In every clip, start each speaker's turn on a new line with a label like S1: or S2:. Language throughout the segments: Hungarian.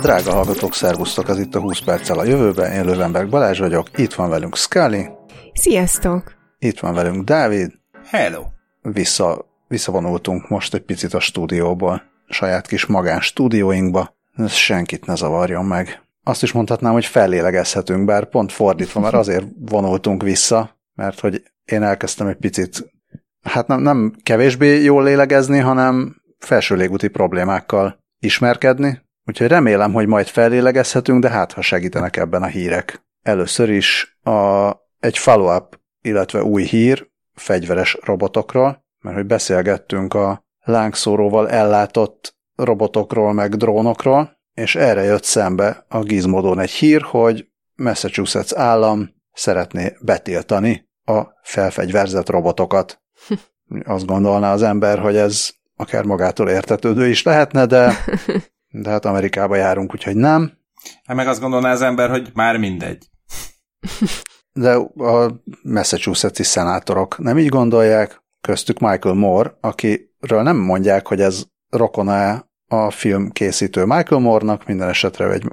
S1: Drága hallgatók, szervusztok, ez itt a 20 perccel a jövőben, én Lövenberg Balázs vagyok, itt van velünk Scully.
S2: Sziasztok!
S1: Itt van velünk Dávid.
S3: Hello!
S1: Vissza, visszavonultunk most egy picit a stúdióból, saját kis magán stúdióinkba, ez senkit ne zavarjon meg. Azt is mondhatnám, hogy fellélegezhetünk, bár pont fordítva, mert azért vonultunk vissza, mert hogy én elkezdtem egy picit, hát nem, nem kevésbé jól lélegezni, hanem felső légúti problémákkal ismerkedni, úgyhogy remélem, hogy majd fellélegezhetünk, de hát ha segítenek ebben a hírek. Először is a, egy follow-up, illetve új hír fegyveres robotokról, mert hogy beszélgettünk a lángszóróval ellátott robotokról, meg drónokról, és erre jött szembe a Gizmodon egy hír, hogy Massachusetts állam szeretné betiltani a felfegyverzett robotokat. Azt gondolná az ember, hogy ez akár magától értetődő is lehetne, de, de hát Amerikába járunk, úgyhogy nem.
S3: Hát meg azt gondolná az ember, hogy már mindegy.
S1: De a Massachusetts-i szenátorok nem így gondolják, köztük Michael Moore, akiről nem mondják, hogy ez rokona a film készítő Michael Moore-nak, minden esetre egy,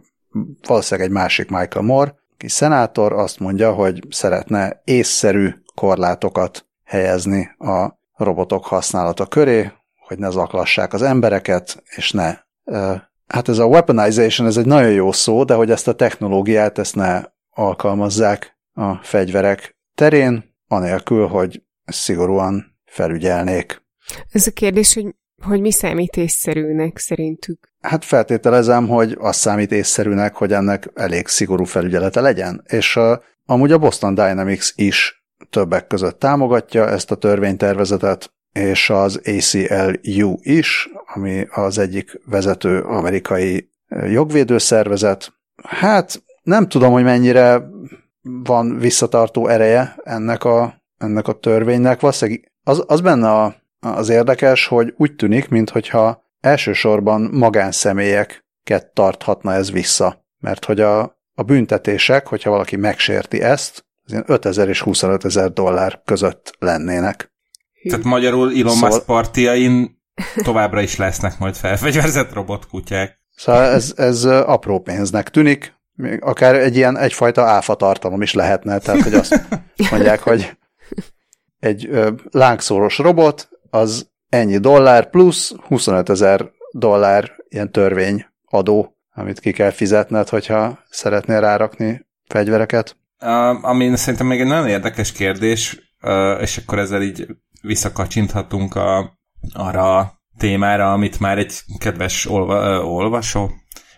S1: valószínűleg egy másik Michael Moore, aki szenátor, azt mondja, hogy szeretne észszerű korlátokat helyezni a robotok használata köré, hogy ne zaklassák az embereket, és ne. Hát ez a weaponization, ez egy nagyon jó szó, de hogy ezt a technológiát, ezt ne alkalmazzák a fegyverek terén, anélkül, hogy szigorúan felügyelnék.
S2: Ez a kérdés, hogy, hogy mi számít észszerűnek szerintük?
S1: Hát feltételezem, hogy az számít észszerűnek, hogy ennek elég szigorú felügyelete legyen. És a, amúgy a Boston Dynamics is többek között támogatja ezt a törvénytervezetet, és az ACLU is, ami az egyik vezető amerikai jogvédőszervezet. Hát nem tudom, hogy mennyire van visszatartó ereje ennek a, ennek a törvénynek. Valószínűleg az, az benne a, az érdekes, hogy úgy tűnik, mintha elsősorban magánszemélyeket tarthatna ez vissza. Mert hogy a, a büntetések, hogyha valaki megsérti ezt, az 5000 és 25 ezer dollár között lennének.
S3: Tehát magyarul Elon szóval... Musk partiain továbbra is lesznek majd felfegyverzett robotkutyák.
S1: Szóval ez, ez apró pénznek tűnik, akár egy ilyen egyfajta áfa tartalom is lehetne, tehát hogy azt mondják, hogy egy ö, lángszóros robot, az ennyi dollár plusz 25 ezer dollár ilyen törvényadó, amit ki kell fizetned, hogyha szeretnél rárakni fegyvereket.
S3: Uh, ami szerintem még egy nagyon érdekes kérdés, uh, és akkor ezzel így visszakacsinthatunk a, arra a témára, amit már egy kedves olva, olvasó,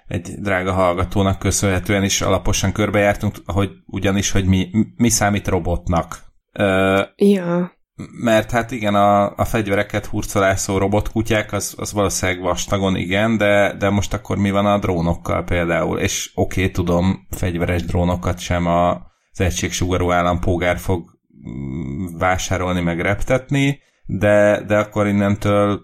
S3: egy drága hallgatónak köszönhetően is alaposan körbejártunk, hogy ugyanis, hogy mi, mi számít robotnak.
S2: Uh, ja.
S3: Mert hát igen, a, a fegyvereket hurcolászó robotkutyák, az, az valószínűleg vastagon igen, de, de most akkor mi van a drónokkal például? És oké, okay, tudom, fegyveres drónokat sem a, az egységsugarú állampolgár fog vásárolni, meg reptetni, de, de akkor innentől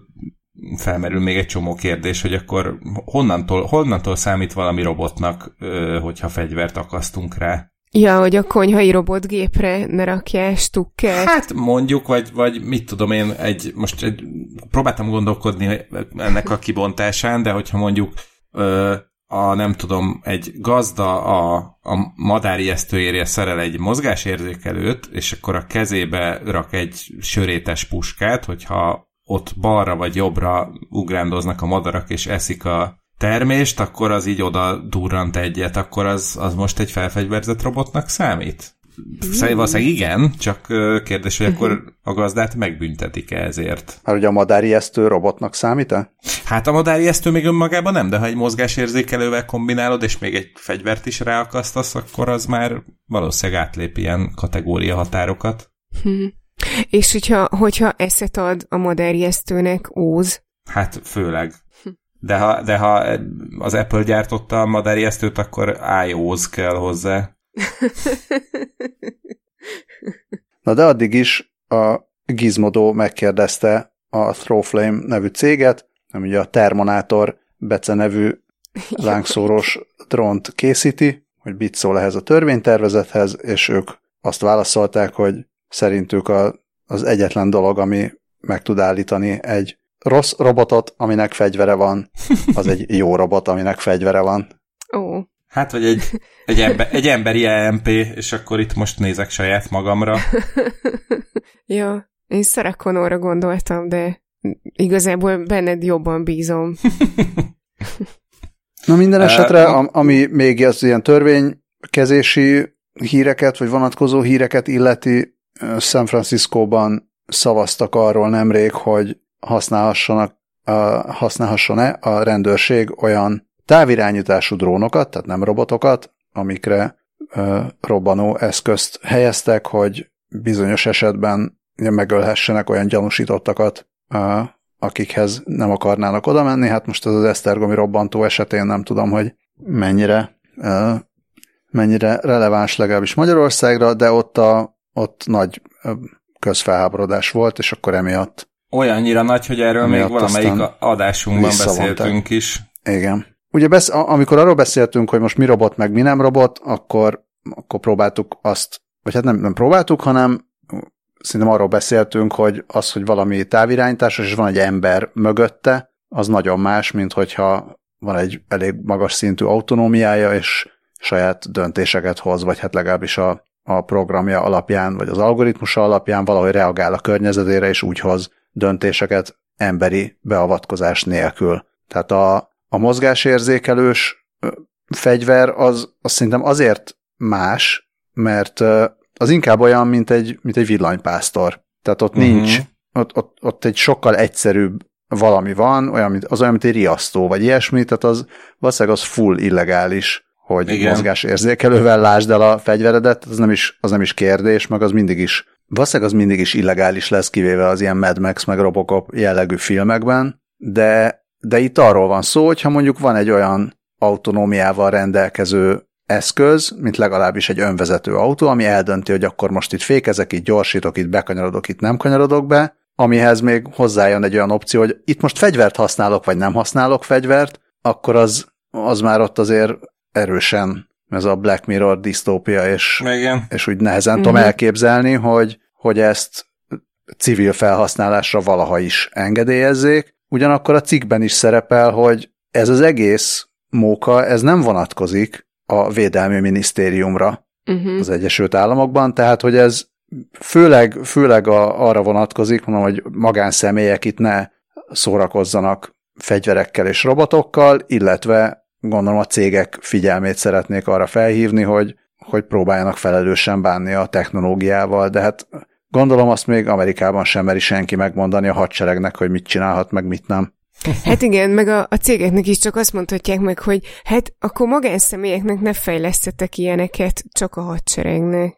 S3: felmerül még egy csomó kérdés, hogy akkor honnantól, honnantól számít valami robotnak, hogyha fegyvert akasztunk rá?
S2: Ja, hogy a konyhai robotgépre ne rakjál stukkert.
S3: Hát mondjuk, vagy, vagy mit tudom én, egy, most egy, próbáltam gondolkodni ennek a kibontásán, de hogyha mondjuk ö, a nem tudom, egy gazda a, a madárijesztőjére szerel egy mozgásérzékelőt, és akkor a kezébe rak egy sörétes puskát, hogyha ott balra vagy jobbra ugrándoznak a madarak, és eszik a termést, akkor az így oda durrant egyet, akkor az, az most egy felfegyverzett robotnak számít? Szerintem valószínűleg igen, csak kérdés, hogy akkor a gazdát megbüntetik-e ezért.
S1: Hát ugye a madárijesztő robotnak számít-e?
S3: Hát a madárijesztő még önmagában nem, de ha egy mozgásérzékelővel kombinálod, és még egy fegyvert is ráakasztasz, akkor az már valószínűleg átlép ilyen kategória határokat.
S2: Hm. És hogyha, hogyha eszet ad a madárijesztőnek óz?
S3: Hát főleg. De ha, de ha az Apple gyártotta a madárijesztőt, akkor iOS kell hozzá.
S1: Na de addig is a Gizmodo megkérdezte a Throwflame nevű céget, ami ugye a Termonátor Bece nevű lángszóros drónt készíti, hogy mit szól ehhez a törvénytervezethez, és ők azt válaszolták, hogy szerintük a, az egyetlen dolog, ami meg tud állítani egy rossz robotot, aminek fegyvere van, az egy jó robot, aminek fegyvere van.
S2: Ó.
S3: Hát, vagy egy, egy, ember, egy emberi EMP, és akkor itt most nézek saját magamra.
S2: ja, én Sarah Connorra gondoltam, de igazából benned jobban bízom.
S1: Na minden esetre, ami még az ilyen törvénykezési híreket, vagy vonatkozó híreket illeti, San Franciscóban szavaztak arról nemrég, hogy használhassanak, használhasson-e a rendőrség olyan távirányítású drónokat, tehát nem robotokat, amikre robbanó eszközt helyeztek, hogy bizonyos esetben megölhessenek olyan gyanúsítottakat, akikhez nem akarnának oda menni. Hát most ez az Esztergomi robbantó esetén nem tudom, hogy mennyire, mennyire releváns legalábbis Magyarországra, de ott, a, ott nagy közfelháborodás volt, és akkor emiatt
S3: Olyannyira nagy, hogy erről még valamelyik adásunkban beszéltünk is.
S1: Igen. Ugye besz- amikor arról beszéltünk, hogy most mi robot, meg mi nem robot, akkor, akkor próbáltuk azt, vagy hát nem, nem próbáltuk, hanem szerintem arról beszéltünk, hogy az, hogy valami távirányításos, és van egy ember mögötte, az nagyon más, mint hogyha van egy elég magas szintű autonómiája, és saját döntéseket hoz, vagy hát legalábbis a, a programja alapján, vagy az algoritmusa alapján valahogy reagál a környezetére, és úgy hoz döntéseket emberi beavatkozás nélkül. Tehát a, a mozgásérzékelős fegyver az, az szerintem azért más, mert az inkább olyan, mint egy, mint egy villanypásztor. Tehát ott uh-huh. nincs, ott, ott, ott egy sokkal egyszerűbb valami van, olyan, mint, az olyan, mint egy riasztó, vagy ilyesmi, tehát az valószínűleg az full illegális, hogy Igen. mozgásérzékelővel lásd el a fegyveredet, az nem, is, az nem is kérdés, meg az mindig is, valószínűleg az mindig is illegális lesz, kivéve az ilyen Mad Max meg Robocop jellegű filmekben, de, de itt arról van szó, hogyha mondjuk van egy olyan autonómiával rendelkező eszköz, mint legalábbis egy önvezető autó, ami eldönti, hogy akkor most itt fékezek, itt gyorsítok, itt bekanyarodok, itt nem kanyarodok be, amihez még hozzájön egy olyan opció, hogy itt most fegyvert használok, vagy nem használok fegyvert, akkor az, az már ott azért erősen ez a Black Mirror disztópia, és,
S3: Igen.
S1: és úgy nehezen mm-hmm. tudom elképzelni, hogy, hogy ezt civil felhasználásra valaha is engedélyezzék. Ugyanakkor a cikkben is szerepel, hogy ez az egész móka, ez nem vonatkozik a Védelmi Minisztériumra uh-huh. az Egyesült Államokban, tehát hogy ez főleg, főleg a, arra vonatkozik, mondom, hogy magánszemélyek itt ne szórakozzanak fegyverekkel és robotokkal, illetve gondolom a cégek figyelmét szeretnék arra felhívni, hogy, hogy próbáljanak felelősen bánni a technológiával, de hát gondolom azt még Amerikában sem meri senki megmondani a hadseregnek, hogy mit csinálhat, meg mit nem.
S2: Hát igen, meg a, a cégeknek is csak azt mondhatják meg, hogy hát akkor magánszemélyeknek ne fejlesztetek ilyeneket, csak a hadseregnek.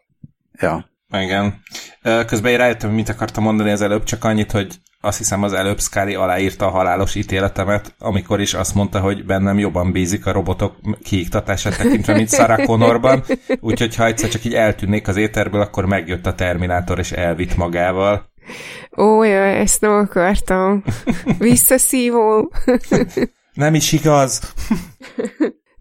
S1: Ja.
S3: Igen. Közben én rájöttem, mit akartam mondani az előbb, csak annyit, hogy azt hiszem az előbb Scully aláírta a halálos ítéletemet, amikor is azt mondta, hogy bennem jobban bízik a robotok kiiktatását tekintve, mint Sarah Connorban, úgyhogy ha egyszer csak így eltűnnék az éterből, akkor megjött a Terminátor és elvitt magával.
S2: Ó, jaj, ezt nem akartam. Visszaszívó.
S3: nem is igaz.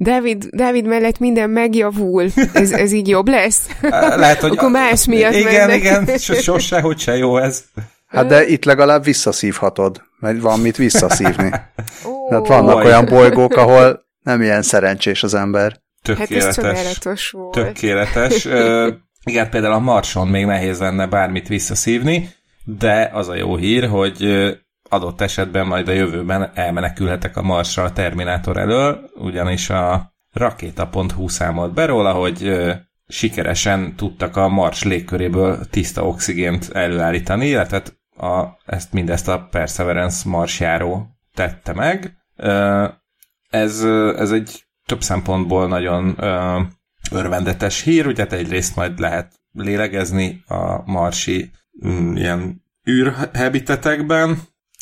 S2: David, David mellett minden megjavul. Ez, ez így jobb lesz?
S3: Lehet, hogy...
S2: Akkor más miatt
S3: Igen,
S2: mennek.
S3: igen, sose, hogy se jó ez.
S1: Hát de itt legalább visszaszívhatod, mert van mit visszaszívni. Oh. Hát vannak olyan bolygók, ahol nem ilyen szerencsés az ember.
S3: Tökéletes.
S2: Hát ez volt.
S3: Tökéletes. uh, igen, például a Marson még nehéz lenne bármit visszaszívni, de az a jó hír, hogy adott esetben majd a jövőben elmenekülhetek a Marsra a Terminátor elől, ugyanis a rakéta.hu számolt be róla, hogy sikeresen tudtak a Mars légköréből tiszta oxigént előállítani, illetve a, ezt mindezt a Perseverance marsjáró tette meg. Ez, ez egy több szempontból nagyon örvendetes hír, ugye hát egyrészt majd lehet lélegezni a marsi mm, ilyen űrhabitetekben,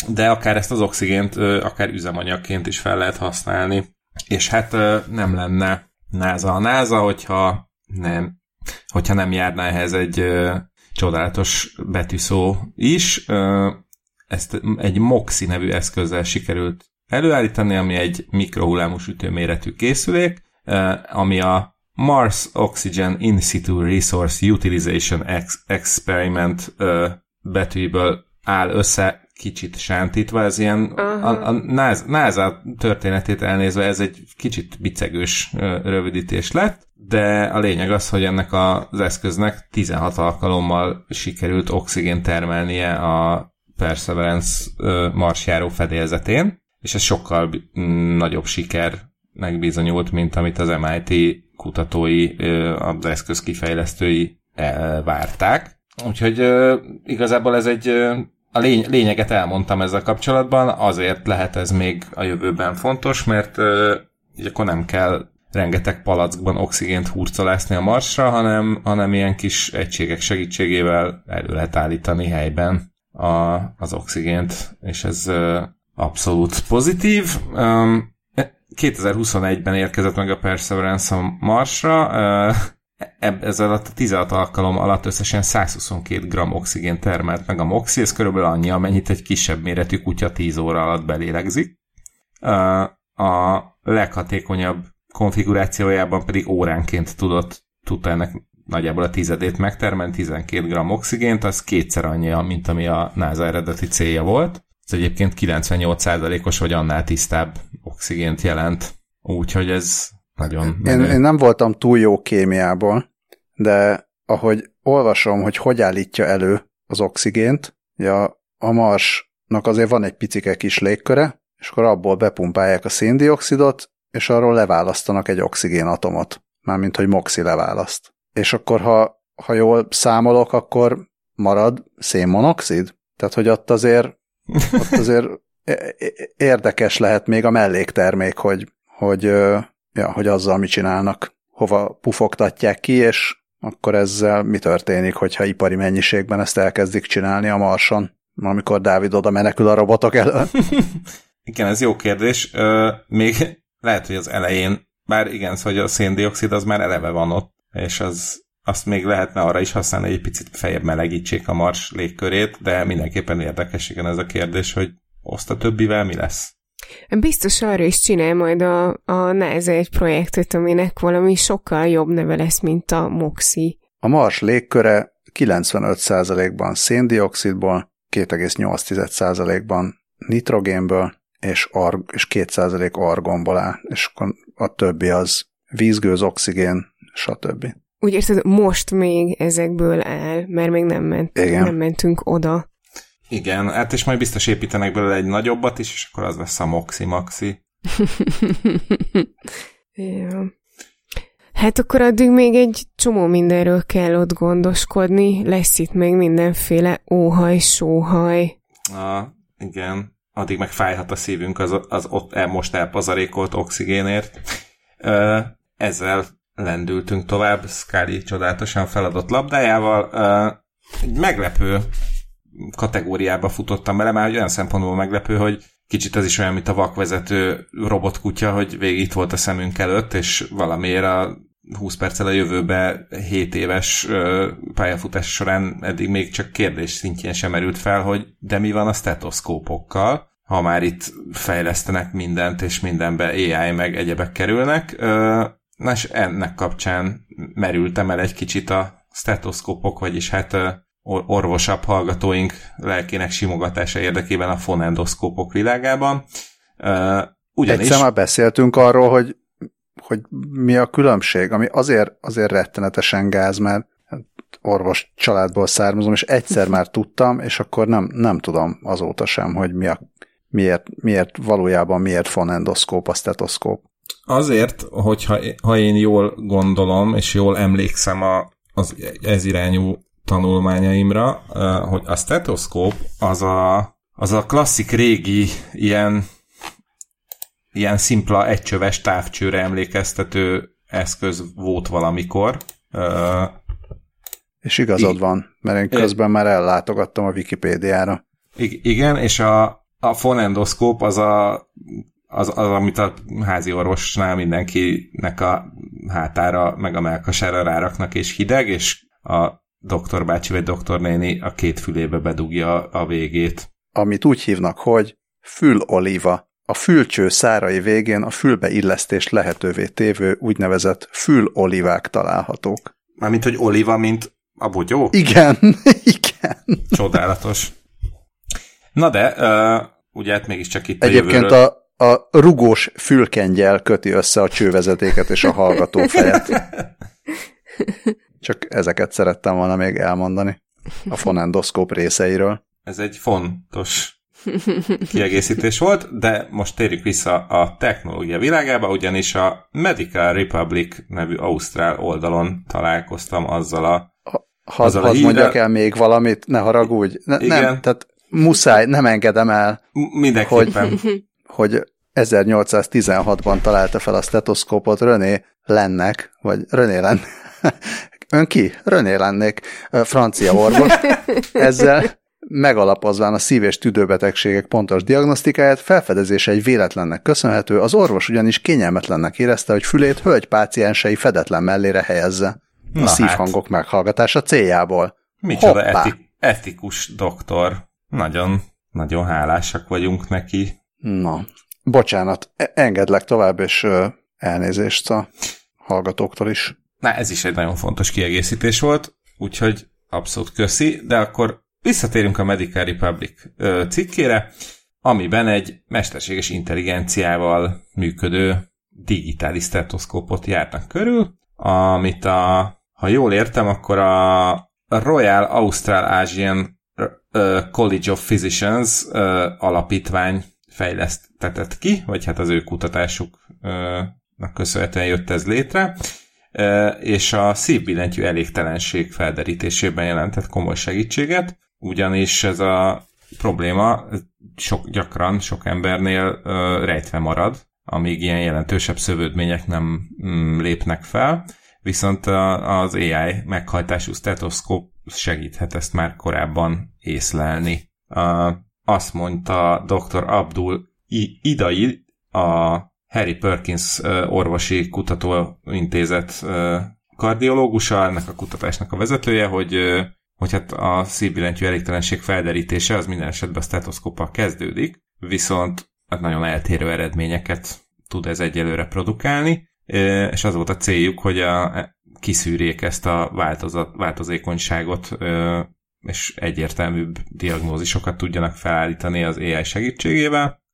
S3: de akár ezt az oxigént akár üzemanyagként is fel lehet használni. És hát nem lenne NASA a NASA, hogyha nem, hogyha nem járna ehhez egy csodálatos betűszó is. Ezt egy MOXI nevű eszközzel sikerült előállítani, ami egy mikrohullámú sütőméretű készülék, ami a Mars Oxygen In Situ Resource Utilization Ex- Experiment betűiből áll össze, kicsit sántítva, ez ilyen a, a NASA történetét elnézve ez egy kicsit bicegős rövidítés lett, de a lényeg az, hogy ennek az eszköznek 16 alkalommal sikerült oxigén termelnie a Perseverance marsjáró fedélzetén, és ez sokkal nagyobb sikernek bizonyult, mint amit az MIT kutatói, az eszköz kifejlesztői várták. Úgyhogy igazából ez egy a lény- lényeget elmondtam ezzel kapcsolatban, azért lehet ez még a jövőben fontos, mert így akkor nem kell rengeteg palackban oxigént hurcolászni a marsra, hanem, hanem ilyen kis egységek segítségével elő lehet állítani helyben a, az oxigént, és ez abszolút pozitív. 2021-ben érkezett meg a Perseverance a Marsra, ez alatt a 16 alkalom alatt összesen 122 g oxigén termelt meg a MOXI, ez körülbelül annyi, amennyit egy kisebb méretű kutya 10 óra alatt belélegzik. A leghatékonyabb konfigurációjában pedig óránként tudott, tudta ennek nagyjából a tizedét megtermelni, 12 g oxigént, az kétszer annyi, mint ami a NASA eredeti célja volt. Ez egyébként 98%-os vagy annál tisztább oxigént jelent. Úgyhogy ez nagyon...
S1: Én, én nem voltam túl jó kémiából, de ahogy olvasom, hogy hogy állítja elő az oxigént, ja, a Marsnak azért van egy picike kis légköre, és akkor abból bepumpálják a széndiokszidot, és arról leválasztanak egy oxigénatomot, mármint hogy MOXI leválaszt. És akkor, ha, ha jól számolok, akkor marad szénmonoxid? Tehát, hogy ott azért, ott azért érdekes lehet még a melléktermék, hogy, hogy, ja, hogy azzal mit csinálnak, hova pufogtatják ki, és akkor ezzel mi történik, hogyha ipari mennyiségben ezt elkezdik csinálni a Marson, amikor Dávid oda menekül a robotok elől?
S3: Igen, ez jó kérdés. még lehet, hogy az elején, bár igen, szóval a széndiokszid az már eleve van ott, és az, azt még lehetne arra is használni, hogy egy picit fejebb melegítsék a mars légkörét, de mindenképpen érdekes igen ez a kérdés, hogy oszt a többivel mi lesz.
S2: Biztos arra is csinál majd a, a NASA egy projektet, aminek valami sokkal jobb neve lesz, mint a MOXI.
S1: A Mars légköre 95%-ban széndiokszidból, 2,8%-ban nitrogénből, és, arg, és 2% argonból áll, és akkor a többi az vízgőz, oxigén, stb.
S2: Úgy érted, most még ezekből áll, mert még nem, ment, Igen. nem mentünk oda.
S3: Igen, hát és majd biztos építenek belőle egy nagyobbat is, és akkor az lesz a Moxi-Maxi.
S2: ja. Hát akkor addig még egy csomó mindenről kell ott gondoskodni, lesz itt még mindenféle óhaj, sóhaj.
S3: Ah, igen addig meg fájhat a szívünk az, az ott el, most elpazarékolt oxigénért. Ezzel lendültünk tovább, Scully csodálatosan feladott labdájával. Egy meglepő kategóriába futottam bele, már olyan szempontból meglepő, hogy kicsit ez is olyan, mint a vakvezető robotkutya, hogy végig itt volt a szemünk előtt, és valamiért a 20 perccel a jövőbe 7 éves pályafutás során eddig még csak kérdés szintjén sem merült fel, hogy de mi van a stetoszkópokkal, ha már itt fejlesztenek mindent, és mindenbe AI meg egyebek kerülnek. Na és ennek kapcsán merültem el egy kicsit a stetoszkópok, vagyis hát orvosabb hallgatóink lelkének simogatása érdekében a fonendoszkópok világában.
S1: Ugyanis... Egyszer már beszéltünk arról, hogy hogy mi a különbség, ami azért, azért rettenetesen gáz, mert orvos családból származom, és egyszer már tudtam, és akkor nem, nem tudom azóta sem, hogy mi a, miért, miért valójában miért fonendoszkóp a stetoszkóp.
S3: Azért, hogyha ha én jól gondolom, és jól emlékszem a, az ez irányú tanulmányaimra, hogy a stetoszkóp az a, az a klasszik régi ilyen ilyen szimpla egycsöves távcsőre emlékeztető eszköz volt valamikor.
S1: És igazad van, mert én közben már ellátogattam a Wikipédiára.
S3: Igen, és a, a fonendoszkóp az, a, az, az, amit a házi orvosnál mindenkinek a hátára, meg a melkasára ráraknak, és hideg, és a doktor bácsi vagy doktor néni a két fülébe bedugja a végét.
S1: Amit úgy hívnak, hogy fülolíva. A fülcső szárai végén a fülbe illesztést lehetővé tévő úgynevezett fülolivák találhatók.
S3: Mármint, hogy oliva, mint a bogyó?
S1: Igen, igen.
S3: Csodálatos. Na de, uh, ugye hát mégiscsak itt
S1: Egyébként
S3: a jövőről...
S1: a, a rugós fülkengyel köti össze a csővezetéket és a hallgató fejet. Csak ezeket szerettem volna még elmondani a fonendoszkóp részeiről.
S3: Ez egy fontos kiegészítés volt, de most térjük vissza a technológia világába, ugyanis a Medical Republic nevű Ausztrál oldalon találkoztam azzal a
S1: ha, azzal hadd mondjak el még valamit, ne haragudj. Ne, Igen. Nem, tehát muszáj, nem engedem el.
S3: Mindenképpen.
S1: Hogy, hogy 1816-ban találta fel a stetoszkópot René Lennek, vagy René Lennek. Ön ki? René lennék, francia orvos. Ezzel megalapozván a szív- és tüdőbetegségek pontos diagnosztikáját, felfedezése egy véletlennek köszönhető, az orvos ugyanis kényelmetlennek érezte, hogy fülét hölgy páciensei fedetlen mellére helyezze. Na a szívhangok hát. meghallgatása céljából.
S3: Micsoda eti- etikus doktor. Nagyon, nagyon hálásak vagyunk neki.
S1: Na, bocsánat, e- engedlek tovább, és elnézést a hallgatóktól is.
S3: Na, ez is egy nagyon fontos kiegészítés volt, úgyhogy abszolút köszi, de akkor visszatérünk a Medical Republic cikkére, amiben egy mesterséges intelligenciával működő digitális stetoszkópot járnak körül, amit a, ha jól értem, akkor a Royal Australasian College of Physicians alapítvány fejlesztetett ki, vagy hát az ő kutatásuknak köszönhetően jött ez létre, és a szívbillentyű elégtelenség felderítésében jelentett komoly segítséget, ugyanis ez a probléma sok, gyakran sok embernél rejtve marad, amíg ilyen jelentősebb szövődmények nem mm, lépnek fel, viszont az AI meghajtású stetoszkóp segíthet ezt már korábban észlelni. Azt mondta dr. Abdul Idai, a Harry Perkins orvosi kutatóintézet kardiológusa, ennek a kutatásnak a vezetője, hogy, hogy hát a szívbillentyű elégtelenség felderítése az minden esetben a stetoszkóppal kezdődik, viszont hát nagyon eltérő eredményeket tud ez egyelőre produkálni, és az volt a céljuk, hogy a, kiszűrjék ezt a változat, változékonyságot, és egyértelműbb diagnózisokat tudjanak felállítani az AI segítségével.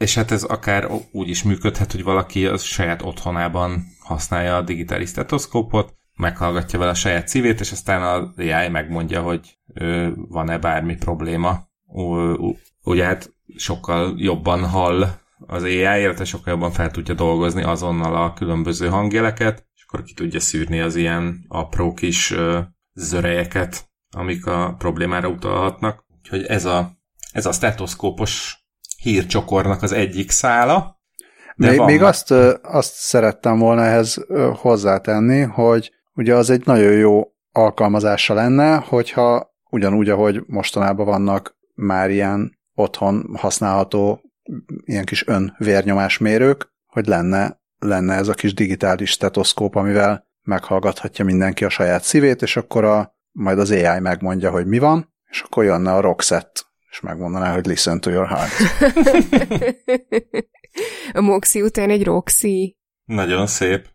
S3: És hát ez akár úgy is működhet, hogy valaki az saját otthonában használja a digitális stetoszkópot, meghallgatja vele a saját szívét, és aztán az AI megmondja, hogy van-e bármi probléma. Ugye hát sokkal jobban hall az AI, illetve sokkal jobban fel tudja dolgozni azonnal a különböző hangjeleket, és akkor ki tudja szűrni az ilyen apró kis zörejeket, amik a problémára utalhatnak. Úgyhogy ez a, ez a stetoszkópos hírcsokornak az egyik szála.
S1: De még, még azt, azt szerettem volna ehhez hozzátenni, hogy ugye az egy nagyon jó alkalmazása lenne, hogyha ugyanúgy, ahogy mostanában vannak már ilyen otthon használható ilyen kis önvérnyomásmérők, hogy lenne, lenne ez a kis digitális stetoszkóp, amivel meghallgathatja mindenki a saját szívét, és akkor a, majd az AI megmondja, hogy mi van, és akkor jönne a Roxette, és megmondaná, hogy listen to your heart.
S2: a Moxi után egy Roxy.
S3: Nagyon szép.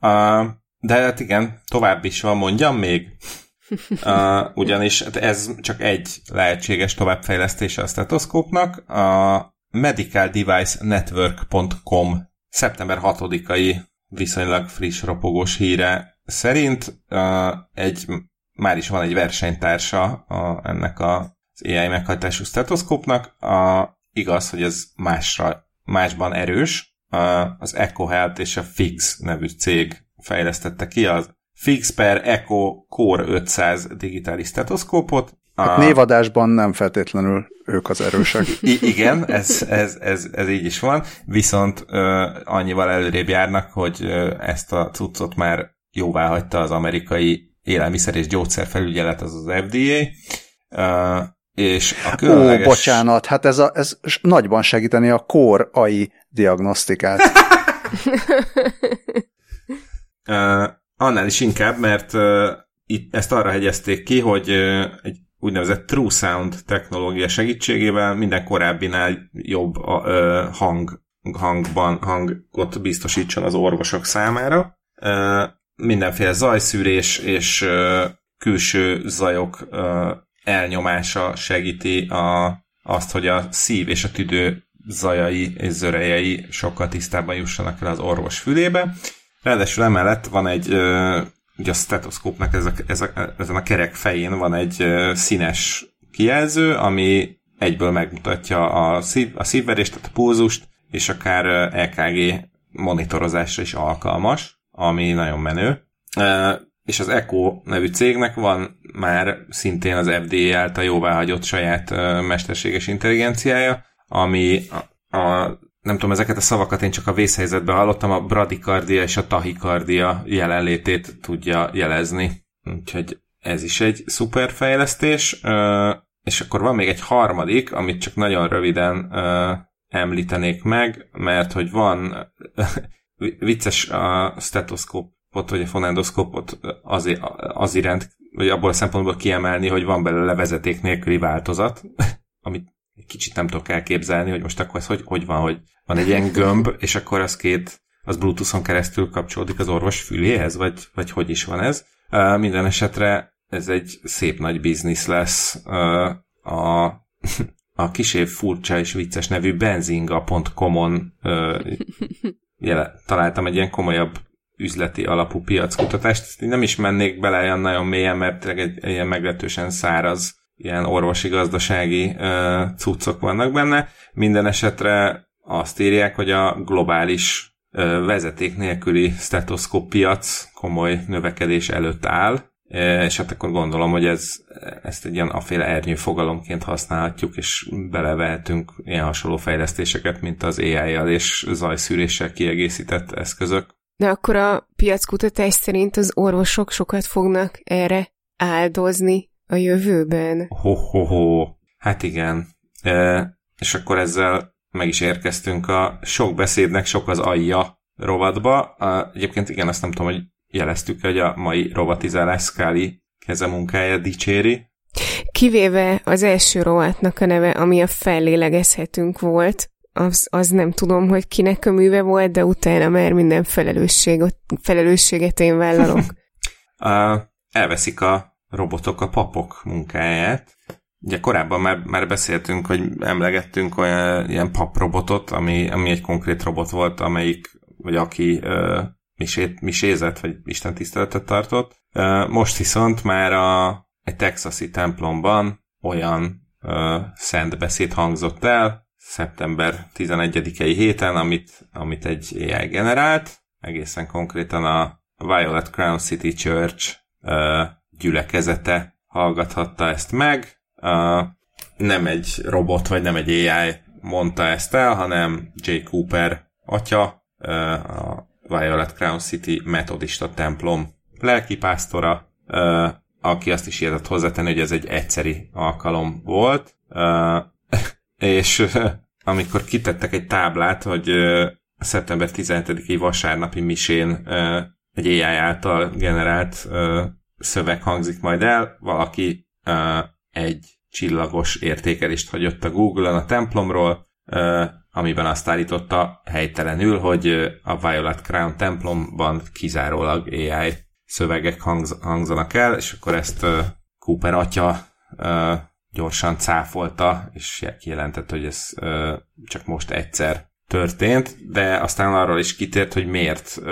S3: Uh, de hát igen, tovább is van, mondjam még. Uh, ugyanis ez csak egy lehetséges továbbfejlesztése a stetoszkópnak. A medicaldevicenetwork.com szeptember 6-ai viszonylag friss ropogós híre szerint uh, egy, már is van egy versenytársa a, ennek a, az AI meghajtású stetoszkópnak. A, igaz, hogy ez másra, másban erős. Uh, az EcoHealth és a Fix nevű cég fejlesztette ki az Fix per Echo Core 500 digitális stetoszkópot,
S1: Hát névadásban nem feltétlenül ők az erősek.
S3: I- igen, ez, ez, ez, ez így is van, viszont ö, annyival előrébb járnak, hogy ö, ezt a cuccot már jóvá hagyta az amerikai élelmiszer és gyógyszerfelügyelet, az az FDA, és a különleges...
S1: Ó, bocsánat, hát ez, a, ez nagyban segíteni a kor AI diagnosztikát.
S3: uh, annál is inkább, mert uh, itt ezt arra hegyezték ki, hogy uh, egy úgynevezett True Sound technológia segítségével minden korábbinál jobb a, ö, hang, hangban, hangot biztosítson az orvosok számára. Ö, mindenféle zajszűrés és ö, külső zajok ö, elnyomása segíti a, azt, hogy a szív és a tüdő zajai és zörejei sokkal tisztábban jussanak el az orvos fülébe. Ráadásul emellett van egy, ugye a stetoszkópnak ez a, ez a, ezen a kerek fején van egy színes kijelző, ami egyből megmutatja a, szív, a szívverést, tehát a pulzust, és akár EKG monitorozásra is alkalmas, ami nagyon menő. És az Echo nevű cégnek van már szintén az FDA által jóváhagyott saját mesterséges intelligenciája, ami a, a nem tudom, ezeket a szavakat én csak a vészhelyzetben hallottam, a bradikardia és a tahikardia jelenlétét tudja jelezni. Úgyhogy ez is egy szuper fejlesztés. És akkor van még egy harmadik, amit csak nagyon röviden említenék meg, mert hogy van vicces a stetoszkópot, vagy a fonendoszkópot az, az iránt, vagy abból a szempontból kiemelni, hogy van belőle vezeték nélküli változat, amit kicsit nem tudok elképzelni, hogy most akkor ez hogy, hogy van, hogy van egy ilyen gömb, és akkor az két, az Bluetooth-on keresztül kapcsolódik az orvos füléhez, vagy, vagy hogy is van ez. Minden esetre ez egy szép nagy biznisz lesz. Uh, a, a kisé furcsa és vicces nevű benzinga.com-on uh, jele, találtam egy ilyen komolyabb üzleti alapú piackutatást. Nem is mennék bele olyan nagyon mélyen, mert egy, ilyen meglehetősen száraz ilyen orvosi gazdasági uh, cuccok vannak benne. Minden esetre azt írják, hogy a globális uh, vezeték nélküli stetoszkóp piac komoly növekedés előtt áll, és hát akkor gondolom, hogy ez, ezt egy ilyen aféle ernyő fogalomként használhatjuk, és belevehetünk ilyen hasonló fejlesztéseket, mint az AI-jal és zajszűréssel kiegészített eszközök.
S2: De akkor a piackutatás szerint az orvosok sokat fognak erre áldozni a jövőben?
S3: Ho-ho-ho, hát igen. E, és akkor ezzel meg is érkeztünk a sok beszédnek sok az alja rovatba. Egyébként igen, azt nem tudom, hogy jeleztük, hogy a mai rovatizálás Scully kezemunkája dicséri.
S2: Kivéve az első rovatnak a neve, ami a fellélegezhetünk volt, az, az nem tudom, hogy kinek a műve volt, de utána már minden felelősséget, felelősséget én vállalok.
S3: uh, elveszik a robotok a papok munkáját. Ugye korábban már, már beszéltünk, hogy emlegettünk olyan ilyen paprobotot, ami, ami egy konkrét robot volt, amelyik, vagy aki uh, misét, misézett, vagy Isten tiszteletet tartott. Uh, most viszont már a, egy texasi templomban olyan uh, szent beszéd hangzott el, szeptember 11-i héten, amit, amit egy AI generált, egészen konkrétan a Violet Crown City Church uh, gyülekezete hallgathatta ezt meg. Uh, nem egy robot, vagy nem egy AI mondta ezt el, hanem J. Cooper atya, uh, a Violet Crown City metodista templom lelkipásztora, uh, aki azt is írott hozzátenni, hogy ez egy egyszeri alkalom volt, uh, és amikor kitettek egy táblát, hogy szeptember 17-i vasárnapi misén egy AI által generált szöveg hangzik majd el, valaki egy csillagos értékelést hagyott a Google-on a templomról, amiben azt állította helytelenül, hogy a Violet Crown templomban kizárólag AI szövegek hangz, hangzanak el, és akkor ezt Cooper atya gyorsan cáfolta, és kijelentett, hogy ez uh, csak most egyszer történt, de aztán arról is kitért, hogy miért uh,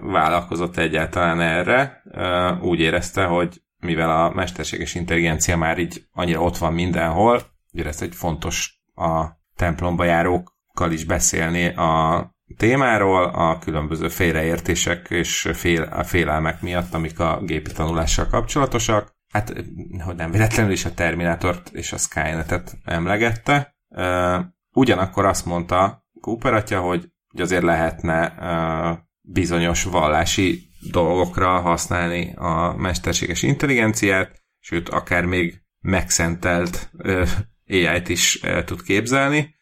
S3: vállalkozott egyáltalán erre. Uh, úgy érezte, hogy mivel a mesterséges intelligencia már így annyira ott van mindenhol, érezte, hogy fontos a templomba járókkal is beszélni a témáról, a különböző félreértések és fél, a félelmek miatt, amik a gépi tanulással kapcsolatosak. Hát, hogy nem véletlenül is a Terminátort és a Skynet-et emlegette. Ugyanakkor azt mondta Cooper atya, hogy, hogy azért lehetne bizonyos vallási dolgokra használni a mesterséges intelligenciát, sőt, akár még megszentelt AI-t is tud képzelni.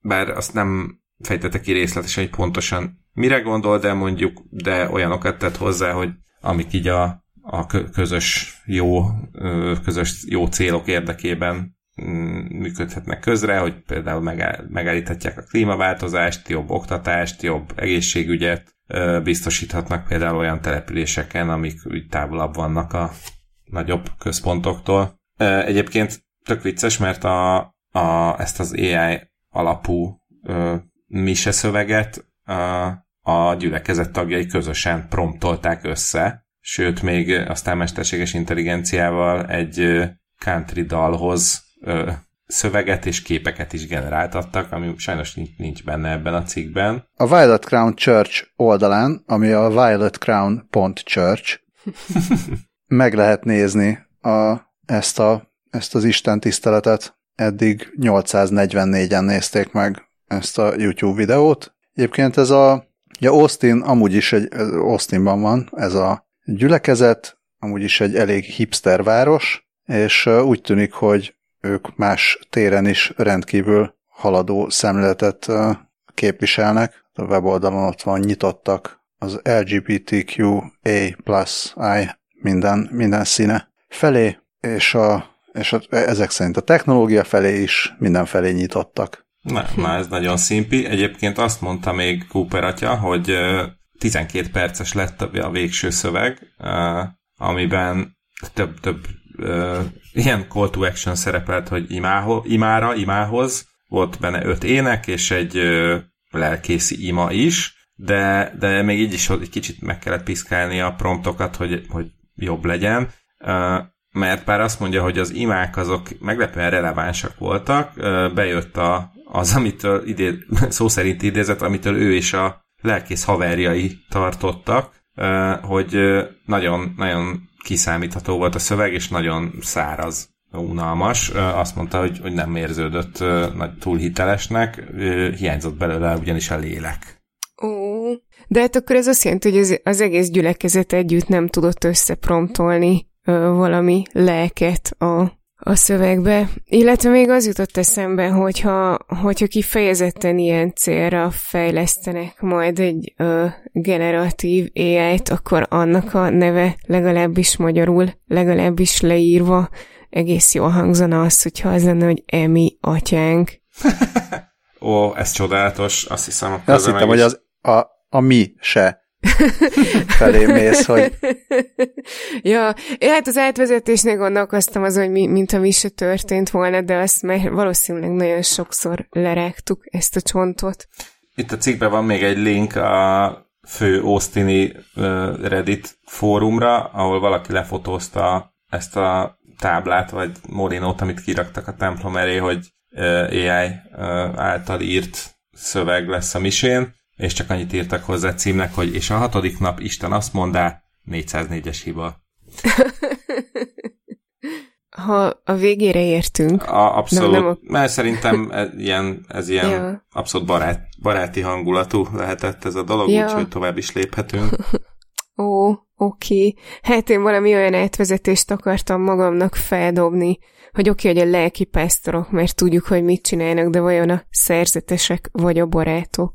S3: Bár azt nem fejtette ki részletesen, hogy pontosan mire gondol, de mondjuk, de olyanokat tett hozzá, hogy amik így a, a közös jó, közös jó célok érdekében Mm, működhetnek közre, hogy például megállíthatják a klímaváltozást, jobb oktatást, jobb egészségügyet, biztosíthatnak például olyan településeken, amik úgy távolabb vannak a nagyobb központoktól. Egyébként tök vicces, mert a, a, ezt az AI alapú ö, mise szöveget a, a gyülekezet tagjai közösen promptolták össze, sőt, még aztán mesterséges intelligenciával egy country dalhoz szöveget és képeket is generáltattak, ami sajnos nincs, nincs benne ebben a cikkben.
S1: A Violet Crown Church oldalán, ami a violetcrown.church, meg lehet nézni a, ezt, a, ezt az Isten tiszteletet. Eddig 844-en nézték meg ezt a YouTube videót. Egyébként ez a, ja Austin amúgy is egy, Austinban van ez a gyülekezet, amúgy is egy elég hipster város, és úgy tűnik, hogy ők más téren is rendkívül haladó szemléletet képviselnek. A weboldalon ott van nyitottak az LGBTQA plus I minden, minden színe felé, és, a, és a, ezek szerint a technológia felé is mindenfelé nyitottak.
S3: Na, na, ez nagyon szimpi. Egyébként azt mondta még Cooper atya, hogy 12 perces lett a végső szöveg, amiben több-több ilyen call to action szerepelt, hogy imáho, imára, imához, volt benne öt ének, és egy lelkészi ima is, de, de még így is egy kicsit meg kellett piszkálni a promptokat, hogy, hogy jobb legyen, mert bár azt mondja, hogy az imák azok meglepően relevánsak voltak, bejött a, az, amitől idé, szó szerint idézett, amitől ő és a lelkész haverjai tartottak, hogy nagyon, nagyon kiszámítható volt a szöveg, és nagyon száraz, unalmas. Azt mondta, hogy, hogy nem érződött nagy túl hitelesnek, hiányzott belőle ugyanis a lélek.
S2: Ó, de hát akkor ez azt jelenti, hogy az, az egész gyülekezet együtt nem tudott összepromptolni valami lelket a, a szövegbe. Illetve még az jutott eszembe, hogyha, hogyha kifejezetten ilyen célra fejlesztenek majd egy ö, generatív AI-t, akkor annak a neve legalábbis magyarul, legalábbis leírva egész jól hangzana az, hogyha az lenne, hogy Emi atyánk.
S3: Ó, ez csodálatos, azt hiszem.
S1: Azt hittem, is... hogy az a, a mi se felé mész, hogy...
S2: ja, én hát az átvezetésnél gondolkoztam az, hogy mi, mint mi se történt volna, de azt már valószínűleg nagyon sokszor lerágtuk ezt a csontot.
S3: Itt a cikkben van még egy link a fő Austini Reddit fórumra, ahol valaki lefotózta ezt a táblát, vagy molinót, amit kiraktak a templom elé, hogy AI által írt szöveg lesz a misén, és csak annyit írtak hozzá címnek, hogy és a hatodik nap Isten azt mondá, 404-es hiba.
S2: ha a végére értünk.
S3: A, abszolút, nem, nem a... mert szerintem ez ilyen, ez ilyen ja. abszolút barát, baráti hangulatú lehetett ez a dolog, ja. úgyhogy tovább is léphetünk.
S2: Ó, oké. Okay. Hát én valami olyan átvezetést akartam magamnak feldobni, hogy oké, okay, hogy a lelki pásztorok, mert tudjuk, hogy mit csinálnak, de vajon a szerzetesek vagy a barátok.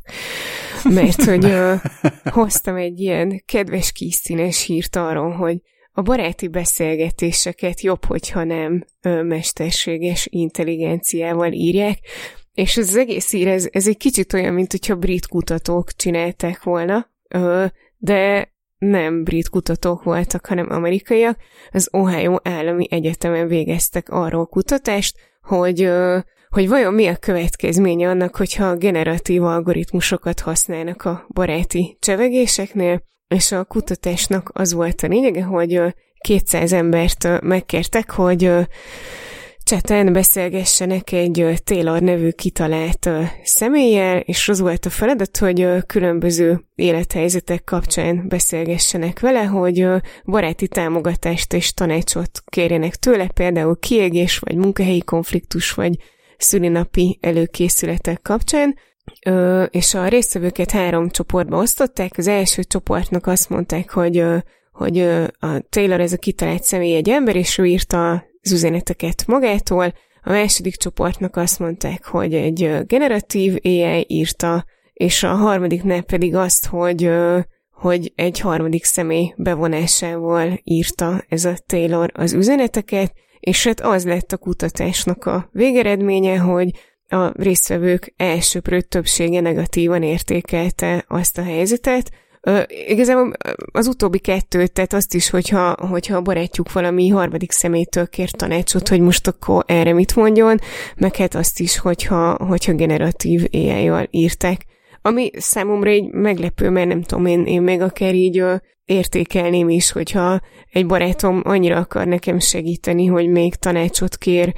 S2: Mert hogy uh, hoztam egy ilyen kedves kis színes hírt arról, hogy a baráti beszélgetéseket jobb, hogyha nem ö, mesterséges intelligenciával írják, és az egész ír, ez, ez egy kicsit olyan, mint hogyha brit kutatók csinálták volna, ö, de nem brit kutatók voltak, hanem amerikaiak. Az Ohio Állami Egyetemen végeztek arról kutatást, hogy hogy vajon mi a következménye annak, hogyha generatív algoritmusokat használnak a baráti csevegéseknél, és a kutatásnak az volt a lényege, hogy 200 embert megkértek, hogy cseten beszélgessenek egy Taylor nevű kitalált személlyel, és az volt a feladat, hogy különböző élethelyzetek kapcsán beszélgessenek vele, hogy baráti támogatást és tanácsot kérjenek tőle, például kiégés, vagy munkahelyi konfliktus, vagy szülinapi előkészületek kapcsán, és a résztvevőket három csoportba osztották. Az első csoportnak azt mondták, hogy, hogy a Taylor ez a kitalált személy egy ember, és ő írta az üzeneteket magától. A második csoportnak azt mondták, hogy egy generatív AI írta, és a harmadiknál pedig azt, hogy hogy egy harmadik személy bevonásával írta ez a Taylor az üzeneteket, és hát az lett a kutatásnak a végeredménye, hogy a résztvevők elsőprő többsége negatívan értékelte azt a helyzetet, Ö, igazából az utóbbi kettőt, tehát azt is, hogyha, hogyha a barátjuk valami harmadik személytől kér tanácsot, hogy most akkor erre mit mondjon, meg hát azt is, hogyha, hogyha generatív AI-jal írták. Ami számomra így meglepő, mert nem tudom, én, én meg akár így ö, értékelném is, hogyha egy barátom annyira akar nekem segíteni, hogy még tanácsot kér,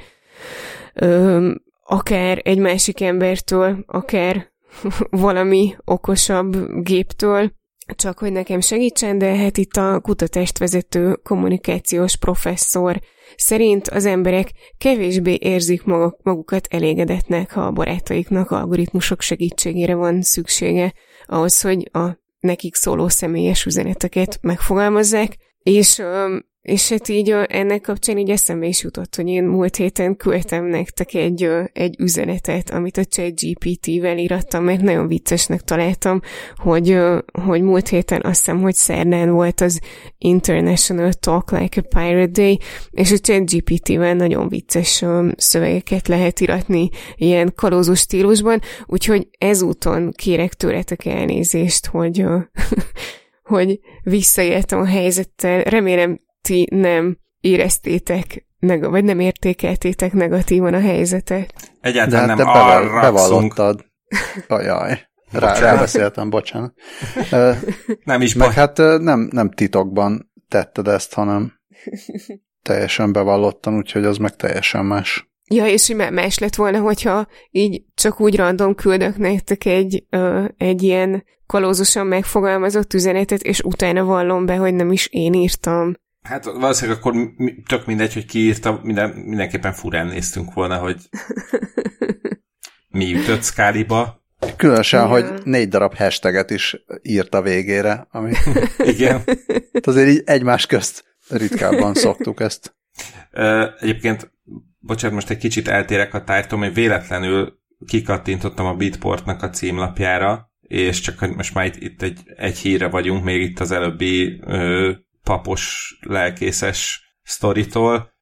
S2: ö, akár egy másik embertől, akár valami okosabb géptől, csak hogy nekem segítsen, de hát itt a kutatást vezető kommunikációs professzor. Szerint az emberek kevésbé érzik magukat elégedetnek, ha a barátaiknak algoritmusok segítségére van szüksége ahhoz, hogy a nekik szóló személyes üzeneteket megfogalmazzák, és és hát így ennek kapcsán így eszembe is jutott, hogy én múlt héten küldtem nektek egy, egy üzenetet, amit a chat GPT-vel írattam, mert nagyon viccesnek találtam, hogy, hogy múlt héten azt hiszem, hogy szerdán volt az International Talk Like a Pirate Day, és a chat GPT-vel nagyon vicces szövegeket lehet iratni ilyen kalózós stílusban, úgyhogy ezúton kérek tőletek elnézést, hogy hogy visszaéltem a helyzettel. Remélem ti nem éreztétek, neg- vagy nem értékeltétek negatívan a helyzetet.
S3: Egyáltalán nem
S1: hát te beval-
S3: arra
S1: bevallottad. Ajaj. Rá, rábeszéltem, bocsánat.
S3: Nem is
S1: Meg
S3: baj.
S1: hát nem, nem titokban tetted ezt, hanem teljesen bevallottan, úgyhogy az meg teljesen más.
S2: Ja, és így más lett volna, hogyha így csak úgy random küldök nektek egy, ö, egy ilyen kalózusan megfogalmazott üzenetet, és utána vallom be, hogy nem is én írtam.
S3: Hát valószínűleg akkor tök mindegy, hogy ki írta, minden, mindenképpen furán néztünk volna, hogy mi ütött Skáliba.
S1: Különösen, hogy négy darab hashtaget is írt a végére, ami
S3: Igen.
S1: azért így egymás közt ritkábban szoktuk ezt.
S3: Egyébként, bocsánat, most egy kicsit eltérek a tájtól, hogy véletlenül kikattintottam a Beatportnak a címlapjára, és csak hogy most már itt, itt egy, egy híre vagyunk, még itt az előbbi ö, papos, lelkészes sztoritól,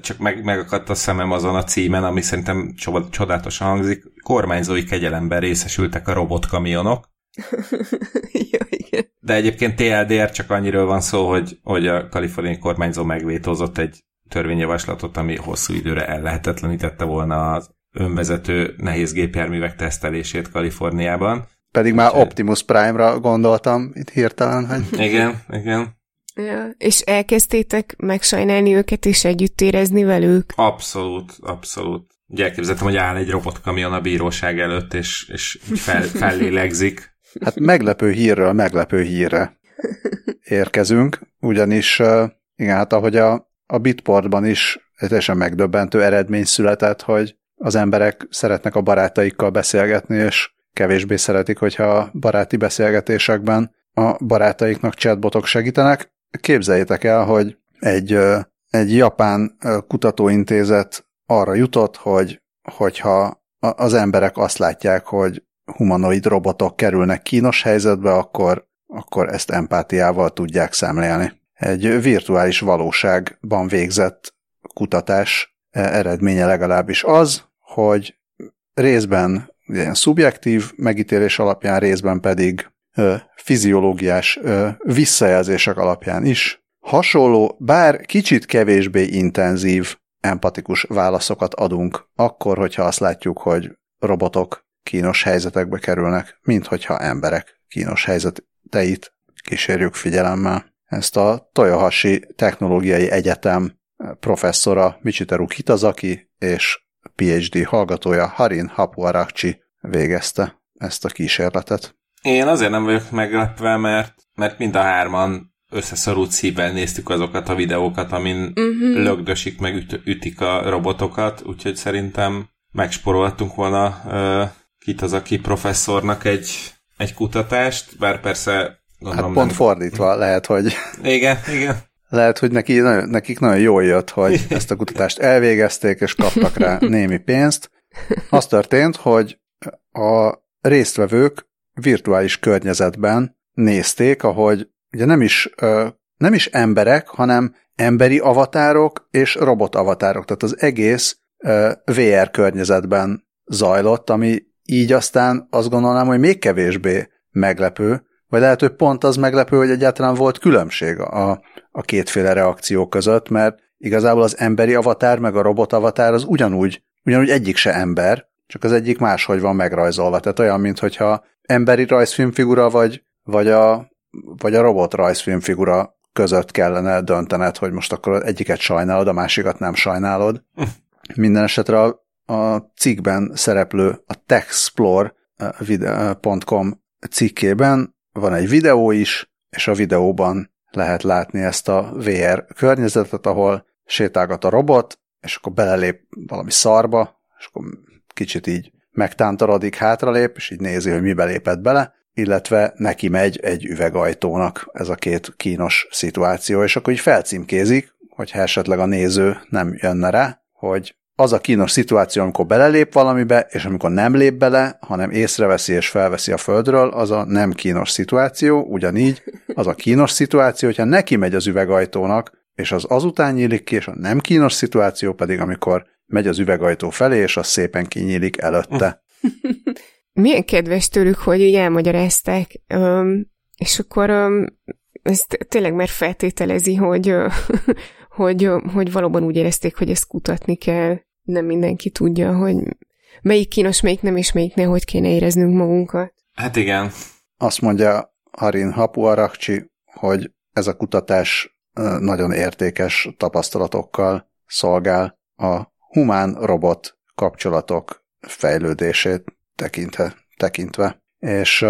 S3: csak meg, megakadt a szemem azon a címen, ami szerintem csodálatosan hangzik. Kormányzói kegyelemben részesültek a robotkamionok,
S2: ja, igen.
S3: de egyébként TLDR csak annyiről van szó, hogy, hogy a kaliforniai kormányzó megvétózott egy törvényjavaslatot, ami hosszú időre ellehetetlenítette volna az önvezető nehéz gépjárművek tesztelését Kaliforniában.
S1: Pedig már Optimus Prime-ra gondoltam itt hirtelen, hogy
S3: Igen, igen.
S2: Ja. És elkezdtétek megsajnálni őket, és együtt érezni velük?
S3: Abszolút, abszolút. Ugye elképzeltem, hogy áll egy robotkamion a bíróság előtt, és, és fel, fellélegzik.
S1: hát meglepő hírről meglepő hírre érkezünk, ugyanis igen, hát ahogy a, a Bitportban is egy teljesen megdöbbentő eredmény született, hogy az emberek szeretnek a barátaikkal beszélgetni, és kevésbé szeretik, hogyha a baráti beszélgetésekben a barátaiknak chatbotok segítenek. Képzeljétek el, hogy egy, egy japán kutatóintézet arra jutott, hogy hogyha az emberek azt látják, hogy humanoid robotok kerülnek kínos helyzetbe, akkor, akkor ezt empátiával tudják szemlélni. Egy virtuális valóságban végzett kutatás e, eredménye legalábbis az, hogy részben ilyen szubjektív megítélés alapján, részben pedig fiziológiás visszajelzések alapján is hasonló, bár kicsit kevésbé intenzív, empatikus válaszokat adunk, akkor, hogyha azt látjuk, hogy robotok kínos helyzetekbe kerülnek, mint hogyha emberek kínos helyzeteit kísérjük figyelemmel. Ezt a Toyohashi Technológiai Egyetem professzora Michiteru Kitazaki és PhD hallgatója Harin Hapuarakchi végezte ezt a kísérletet.
S3: Én azért nem vagyok meglepve, mert, mert mind a hárman összeszorult szívvel néztük azokat a videókat, amin
S2: Mhm.
S3: lögdösik, meg üt, ütik a robotokat, úgyhogy szerintem megsporoltunk volna uh, kit az, aki professzornak egy, egy kutatást, bár persze
S1: Hát
S3: gondolom
S1: pont
S3: nem...
S1: fordítva lehet, hogy
S3: Igen, igen.
S1: Lehet, hogy neki, nekik nagyon jól jött, hogy ezt a kutatást elvégezték, és kaptak rá némi pénzt. Az történt, hogy a résztvevők virtuális környezetben nézték, ahogy ugye nem is, nem is emberek, hanem emberi avatárok és robot avatárok. Tehát az egész VR környezetben zajlott, ami így aztán azt gondolnám, hogy még kevésbé meglepő, vagy lehet, hogy pont az meglepő, hogy egyáltalán volt különbség a, a kétféle reakció között, mert igazából az emberi avatár meg a robot avatár az ugyanúgy, ugyanúgy egyik se ember, csak az egyik máshogy van megrajzolva. Tehát olyan, mintha emberi rajzfilmfigura vagy, vagy a, vagy a robot rajzfilmfigura között kellene döntened, hogy most akkor egyiket sajnálod, a másikat nem sajnálod. Minden esetre a, a cikkben szereplő a techsplore.com cikkében van egy videó is, és a videóban lehet látni ezt a VR környezetet, ahol sétálgat a robot, és akkor belelép valami szarba, és akkor kicsit így megtántorodik, hátralép, és így nézi, hogy mibe lépett bele, illetve neki megy egy üvegajtónak ez a két kínos szituáció, és akkor így felcímkézik, hogyha esetleg a néző nem jönne rá, hogy az a kínos szituáció, amikor belelép valamibe, és amikor nem lép bele, hanem észreveszi és felveszi a földről, az a nem kínos szituáció, ugyanígy az a kínos szituáció, hogyha neki megy az üvegajtónak, és az azután nyílik ki, és a nem kínos szituáció pedig, amikor megy az üvegajtó felé, és az szépen kinyílik előtte.
S2: Milyen kedves tőlük, hogy így elmagyarázták, um, és akkor um, ez tényleg már feltételezi, hogy, hogy, hogy valóban úgy érezték, hogy ezt kutatni kell. Nem mindenki tudja, hogy melyik kínos, melyik nem, és melyik hogy kéne éreznünk magunkat.
S3: Hát igen.
S1: Azt mondja Harin Hapuarakcsi, hogy ez a kutatás nagyon értékes tapasztalatokkal szolgál a humán-robot kapcsolatok fejlődését tekintve, tekintve. És,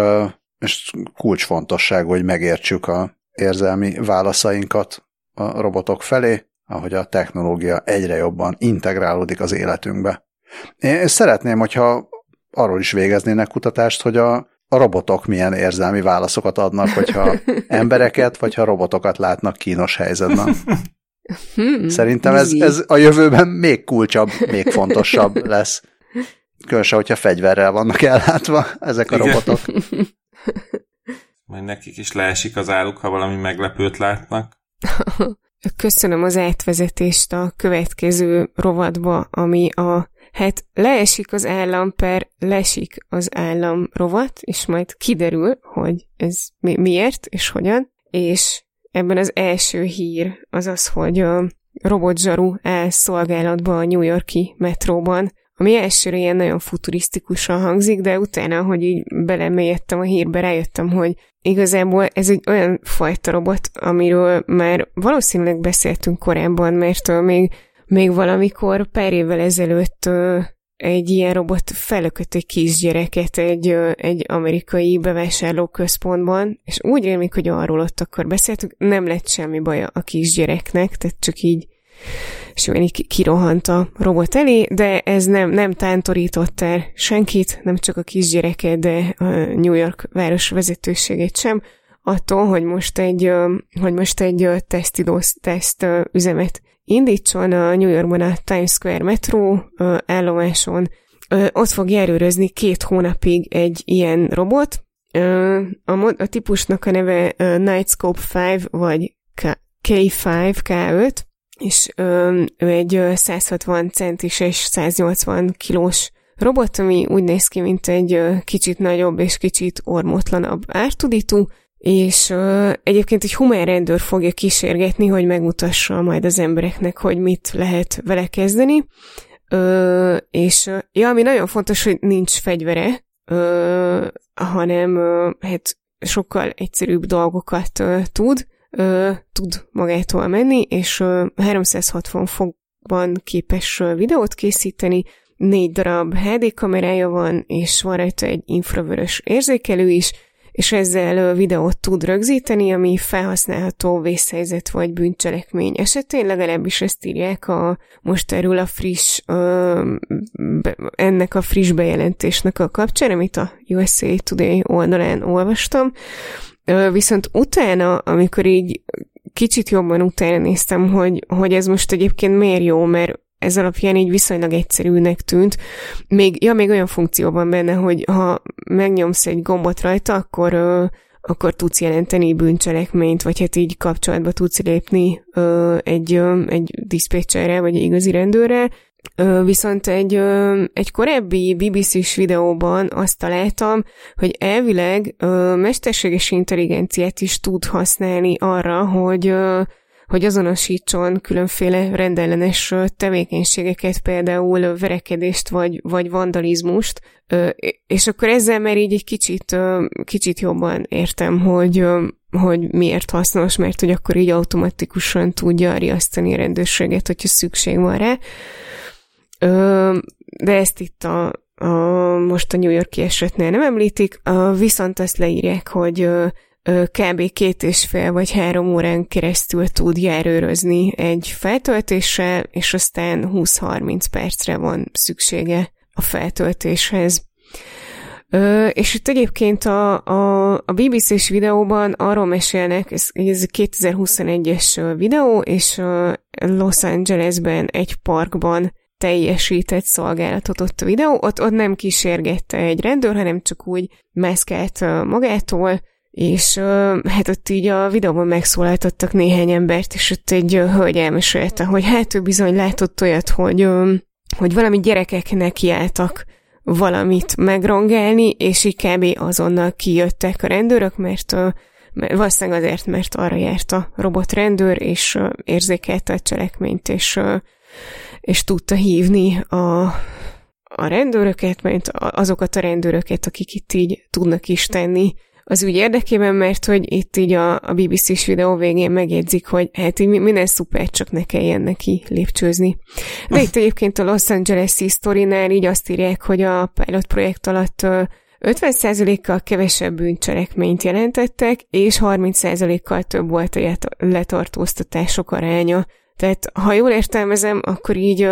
S1: és kulcsfontosságú, hogy megértsük a érzelmi válaszainkat a robotok felé, ahogy a technológia egyre jobban integrálódik az életünkbe. Én szeretném, hogyha arról is végeznének kutatást, hogy a, a robotok milyen érzelmi válaszokat adnak, hogyha embereket, vagy ha robotokat látnak kínos helyzetben. Hmm, Szerintem ez, ez a jövőben még kulcsabb, még fontosabb lesz. Különösen, hogyha fegyverrel vannak ellátva ezek a Igen. robotok.
S3: Majd nekik is leesik az álluk, ha valami meglepőt látnak.
S2: Köszönöm az átvezetést a következő rovadba, ami a hát leesik az állam per lesik az állam rovat, és majd kiderül, hogy ez mi- miért és hogyan, és ebben az első hír az az, hogy a robotzsaru áll szolgálatba a New Yorki metróban, ami elsőre ilyen nagyon futurisztikusan hangzik, de utána, hogy így belemélyedtem a hírbe, rájöttem, hogy igazából ez egy olyan fajta robot, amiről már valószínűleg beszéltünk korábban, mert még, még valamikor pár évvel ezelőtt egy ilyen robot felökött egy kisgyereket egy, egy amerikai bevásárlóközpontban, és úgy rémlik, hogy arról ott akkor beszéltünk, nem lett semmi baj a kisgyereknek, tehát csak így és így kirohant a robot elé, de ez nem, nem tántorított el senkit, nem csak a kisgyereket, de a New York város vezetőségét sem, attól, hogy most egy, hogy most egy tesztidósz teszt üzemet indítson a New Yorkban a Times Square metró állomáson. Ott fog járőrözni két hónapig egy ilyen robot. A, a típusnak a neve Nightscope 5 vagy K5, K5, és ő egy 160 centis és 180 kilós robot, ami úgy néz ki, mint egy kicsit nagyobb és kicsit ormotlanabb ártudító, és uh, egyébként egy humán rendőr fogja kísérgetni, hogy megmutassa majd az embereknek, hogy mit lehet vele kezdeni. Uh, és ja, ami nagyon fontos, hogy nincs fegyvere, uh, hanem uh, hát sokkal egyszerűbb dolgokat uh, tud, uh, tud magától menni, és uh, 360 fokban képes uh, videót készíteni, négy darab HD kamerája van, és van rajta egy infravörös érzékelő is, és ezzel videót tud rögzíteni, ami felhasználható vészhelyzet vagy bűncselekmény esetén, legalábbis ezt írják a, most erről a friss, ö, ennek a friss bejelentésnek a kapcsán, amit a USA Today oldalán olvastam. Ö, viszont utána, amikor így kicsit jobban utána néztem, hogy, hogy ez most egyébként miért jó, mert ez alapján így viszonylag egyszerűnek tűnt. Még, ja, még olyan funkció van benne, hogy ha megnyomsz egy gombot rajta, akkor, ö, akkor tudsz jelenteni bűncselekményt, vagy hát így kapcsolatba tudsz lépni ö, egy, ö, egy diszpécserre, vagy egy igazi rendőrre, Viszont egy, egy korábbi BBC-s videóban azt találtam, hogy elvileg mesterséges intelligenciát is tud használni arra, hogy hogy azonosítson különféle rendellenes tevékenységeket, például verekedést vagy, vagy vandalizmust, és akkor ezzel már így egy kicsit, kicsit jobban értem, hogy, hogy miért hasznos, mert hogy akkor így automatikusan tudja riasztani a rendőrséget, hogyha szükség van rá. De ezt itt a, a most a New Yorki esetnél nem említik, viszont azt leírják, hogy kb. két és fél vagy három órán keresztül tud járőrözni egy feltöltéssel, és aztán 20-30 percre van szüksége a feltöltéshez. Ö, és itt egyébként a, a, a BBC-s videóban arról mesélnek, ez, ez 2021-es videó, és Los Angelesben egy parkban teljesített szolgálatot ott a videó, ott, ott nem kísérgette egy rendőr, hanem csak úgy mászkált magától, és hát ott így a videóban megszólaltattak néhány embert, és ott egy hölgy elmesélte, hogy hát ő bizony látott olyat, hogy, hogy valami gyerekek nekiálltak valamit megrongálni, és így kb. azonnal kijöttek a rendőrök, mert valószínűleg azért, mert arra járt a robot rendőr, és érzékelte a cselekményt, és, és tudta hívni a, a rendőröket, mert azokat a rendőröket, akik itt így tudnak is tenni az ügy érdekében, mert hogy itt így a, a BBC-s videó végén megjegyzik, hogy hát így minden szuper, csak ne kelljen neki lépcsőzni. De itt egyébként a Los Angeles-i sztorinál így azt írják, hogy a pilot projekt alatt 50%-kal kevesebb bűncselekményt jelentettek, és 30%-kal több volt a letartóztatások aránya. Tehát, ha jól értelmezem, akkor így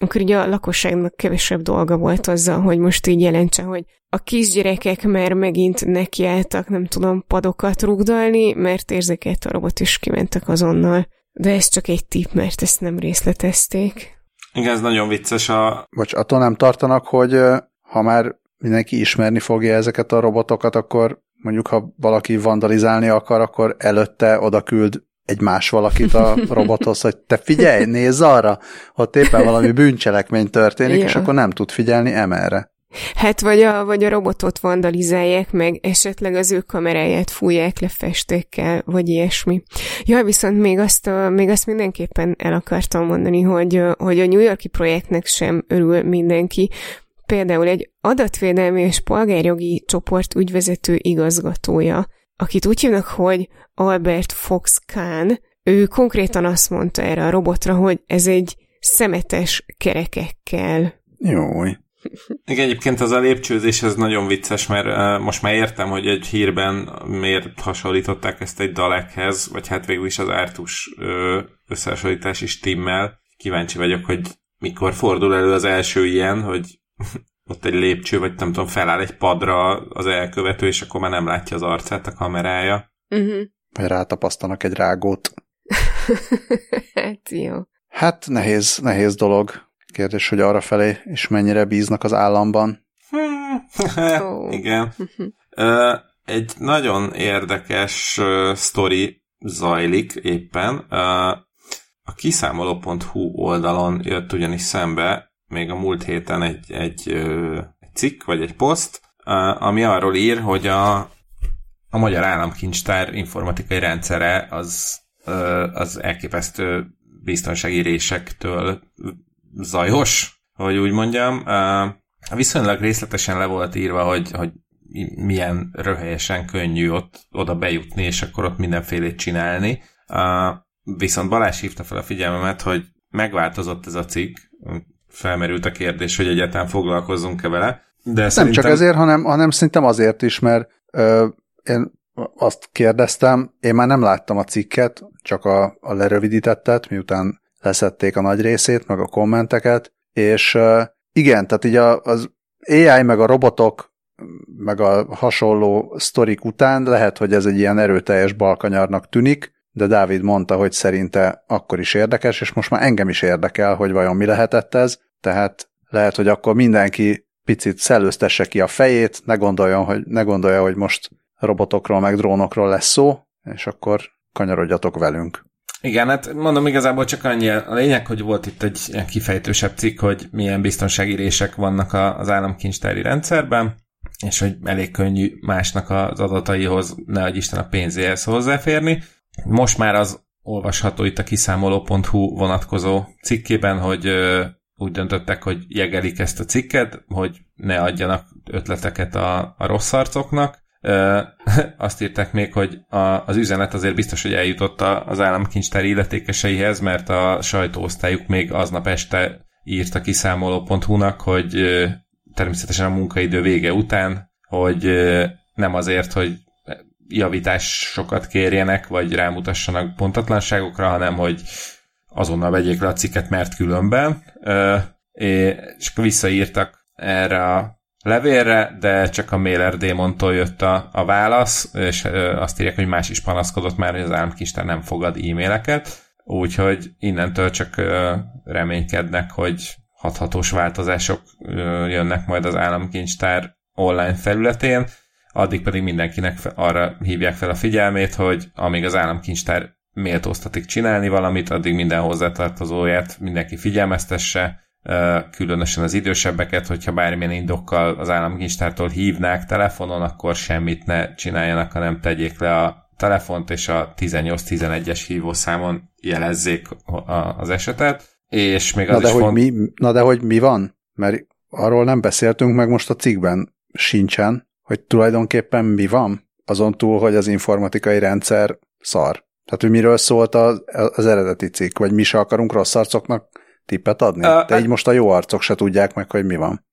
S2: akkor így a lakosságnak kevesebb dolga volt azzal, hogy most így jelentse, hogy a kisgyerekek már megint nekiálltak, nem tudom, padokat rugdalni, mert érzékelt a robot, is kimentek azonnal. De ez csak egy tipp, mert ezt nem részletezték.
S3: Igen, ez nagyon vicces a...
S1: Vagy attól nem tartanak, hogy ha már mindenki ismerni fogja ezeket a robotokat, akkor mondjuk, ha valaki vandalizálni akar, akkor előtte oda küld egy más valakit a robothoz, hogy te figyelj, nézz arra, ott éppen valami bűncselekmény történik, ja. és akkor nem tud figyelni emerre.
S2: Hát vagy a, vagy a robotot vandalizálják meg, esetleg az ő kameráját fújják le festékkel, vagy ilyesmi. Ja, viszont még azt, még azt mindenképpen el akartam mondani, hogy, hogy a New Yorki projektnek sem örül mindenki. Például egy adatvédelmi és polgárjogi csoport ügyvezető igazgatója, akit úgy hívnak, hogy Albert Fox Kahn, ő konkrétan azt mondta erre a robotra, hogy ez egy szemetes kerekekkel.
S1: Jój.
S3: Igen, egyébként az a lépcsőzés ez nagyon vicces, mert uh, most már értem, hogy egy hírben miért hasonlították ezt egy dalekhez, vagy hát végül is az Artus uh, összehasonlítás is timmel. Kíváncsi vagyok, hogy mikor fordul elő az első ilyen, hogy ott egy lépcső, vagy nem tudom, feláll egy padra az elkövető, és akkor már nem látja az arcát a kamerája.
S2: Uh-huh.
S1: Vagy rátapasztanak egy rágót.
S2: hát jó.
S1: Hát nehéz, nehéz dolog. Kérdés, hogy arra felé is mennyire bíznak az államban.
S3: oh. Igen. Uh, egy nagyon érdekes uh, sztori zajlik éppen. Uh, a kiszámoló.hu oldalon jött ugyanis szembe még a múlt héten egy, egy, egy cikk, vagy egy poszt, ami arról ír, hogy a, a Magyar Államkincstár informatikai rendszere az, az elképesztő biztonsági résektől zajos, hogy úgy mondjam. Viszonylag részletesen le volt írva, hogy, hogy milyen röhelyesen könnyű ott oda bejutni, és akkor ott mindenfélét csinálni. Viszont Balázs hívta fel a figyelmemet, hogy megváltozott ez a cikk, felmerült a kérdés, hogy egyáltalán foglalkozzunk-e vele. De
S1: nem
S3: szerintem...
S1: csak ezért, hanem, hanem szerintem azért is, mert ö, én azt kérdeztem, én már nem láttam a cikket, csak a, a lerövidítettet, miután leszették a nagy részét, meg a kommenteket, és ö, igen, tehát így a, az AI meg a robotok, meg a hasonló sztorik után lehet, hogy ez egy ilyen erőteljes balkanyarnak tűnik, de Dávid mondta, hogy szerinte akkor is érdekes, és most már engem is érdekel, hogy vajon mi lehetett ez, tehát lehet, hogy akkor mindenki picit szellőztesse ki a fejét, ne, gondoljon, hogy, ne gondolja, hogy most robotokról meg drónokról lesz szó, és akkor kanyarodjatok velünk.
S3: Igen, hát mondom igazából csak annyi a lényeg, hogy volt itt egy ilyen kifejtősebb cikk, hogy milyen biztonsági rések vannak az államkincstári rendszerben, és hogy elég könnyű másnak az adataihoz, ne Isten a pénzéhez hozzáférni. Most már az olvasható itt a kiszámoló.hu vonatkozó cikkében, hogy úgy döntöttek, hogy jegelik ezt a cikket, hogy ne adjanak ötleteket a, a rossz arcoknak. Ö, azt írták még, hogy a, az üzenet azért biztos, hogy eljutott az államkincstár illetékeseihez, mert a sajtóosztályuk még aznap este írt a kiszámoló.hu-nak, hogy természetesen a munkaidő vége után, hogy nem azért, hogy javításokat kérjenek, vagy rámutassanak pontatlanságokra, hanem hogy azonnal vegyék le a cikket, mert különben. És visszaírtak erre a levélre, de csak a Mailer Démontól jött a, a válasz, és azt írják, hogy más is panaszkodott már, hogy az államkincstár nem fogad e-maileket, úgyhogy innentől csak reménykednek, hogy hathatós változások jönnek majd az államkincstár online felületén, addig pedig mindenkinek arra hívják fel a figyelmét, hogy amíg az államkincstár méltóztatik csinálni valamit, addig minden hozzátartozóját mindenki figyelmeztesse, különösen az idősebbeket, hogyha bármilyen indokkal az államkincstártól hívnák telefonon, akkor semmit ne csináljanak, hanem tegyék le a telefont, és a 18-11-es hívószámon jelezzék az esetet. És még az
S1: na, de
S3: is
S1: hogy
S3: font...
S1: mi, na de hogy mi van? Mert arról nem beszéltünk, meg most a cikkben sincsen, hogy tulajdonképpen mi van, azon túl, hogy az informatikai rendszer szar. Tehát, hogy miről szólt az, az eredeti cikk, vagy mi se akarunk rossz arcoknak tippet adni? Uh, De így most a jó arcok se tudják meg, hogy mi van.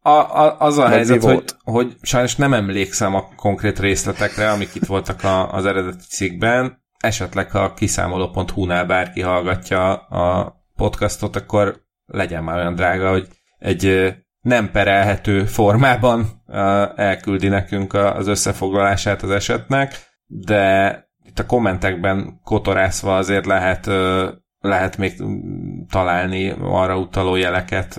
S3: A, a, az a Vagy helyzet, hogy, hogy sajnos nem emlékszem a konkrét részletekre, amik itt voltak a, az eredeti cikkben. Esetleg, ha kiszámoló.hu-nál bárki hallgatja a podcastot, akkor legyen már olyan drága, hogy egy nem perelhető formában elküldi nekünk az összefoglalását az esetnek, de itt a kommentekben kotorászva azért lehet, lehet még találni arra utaló jeleket,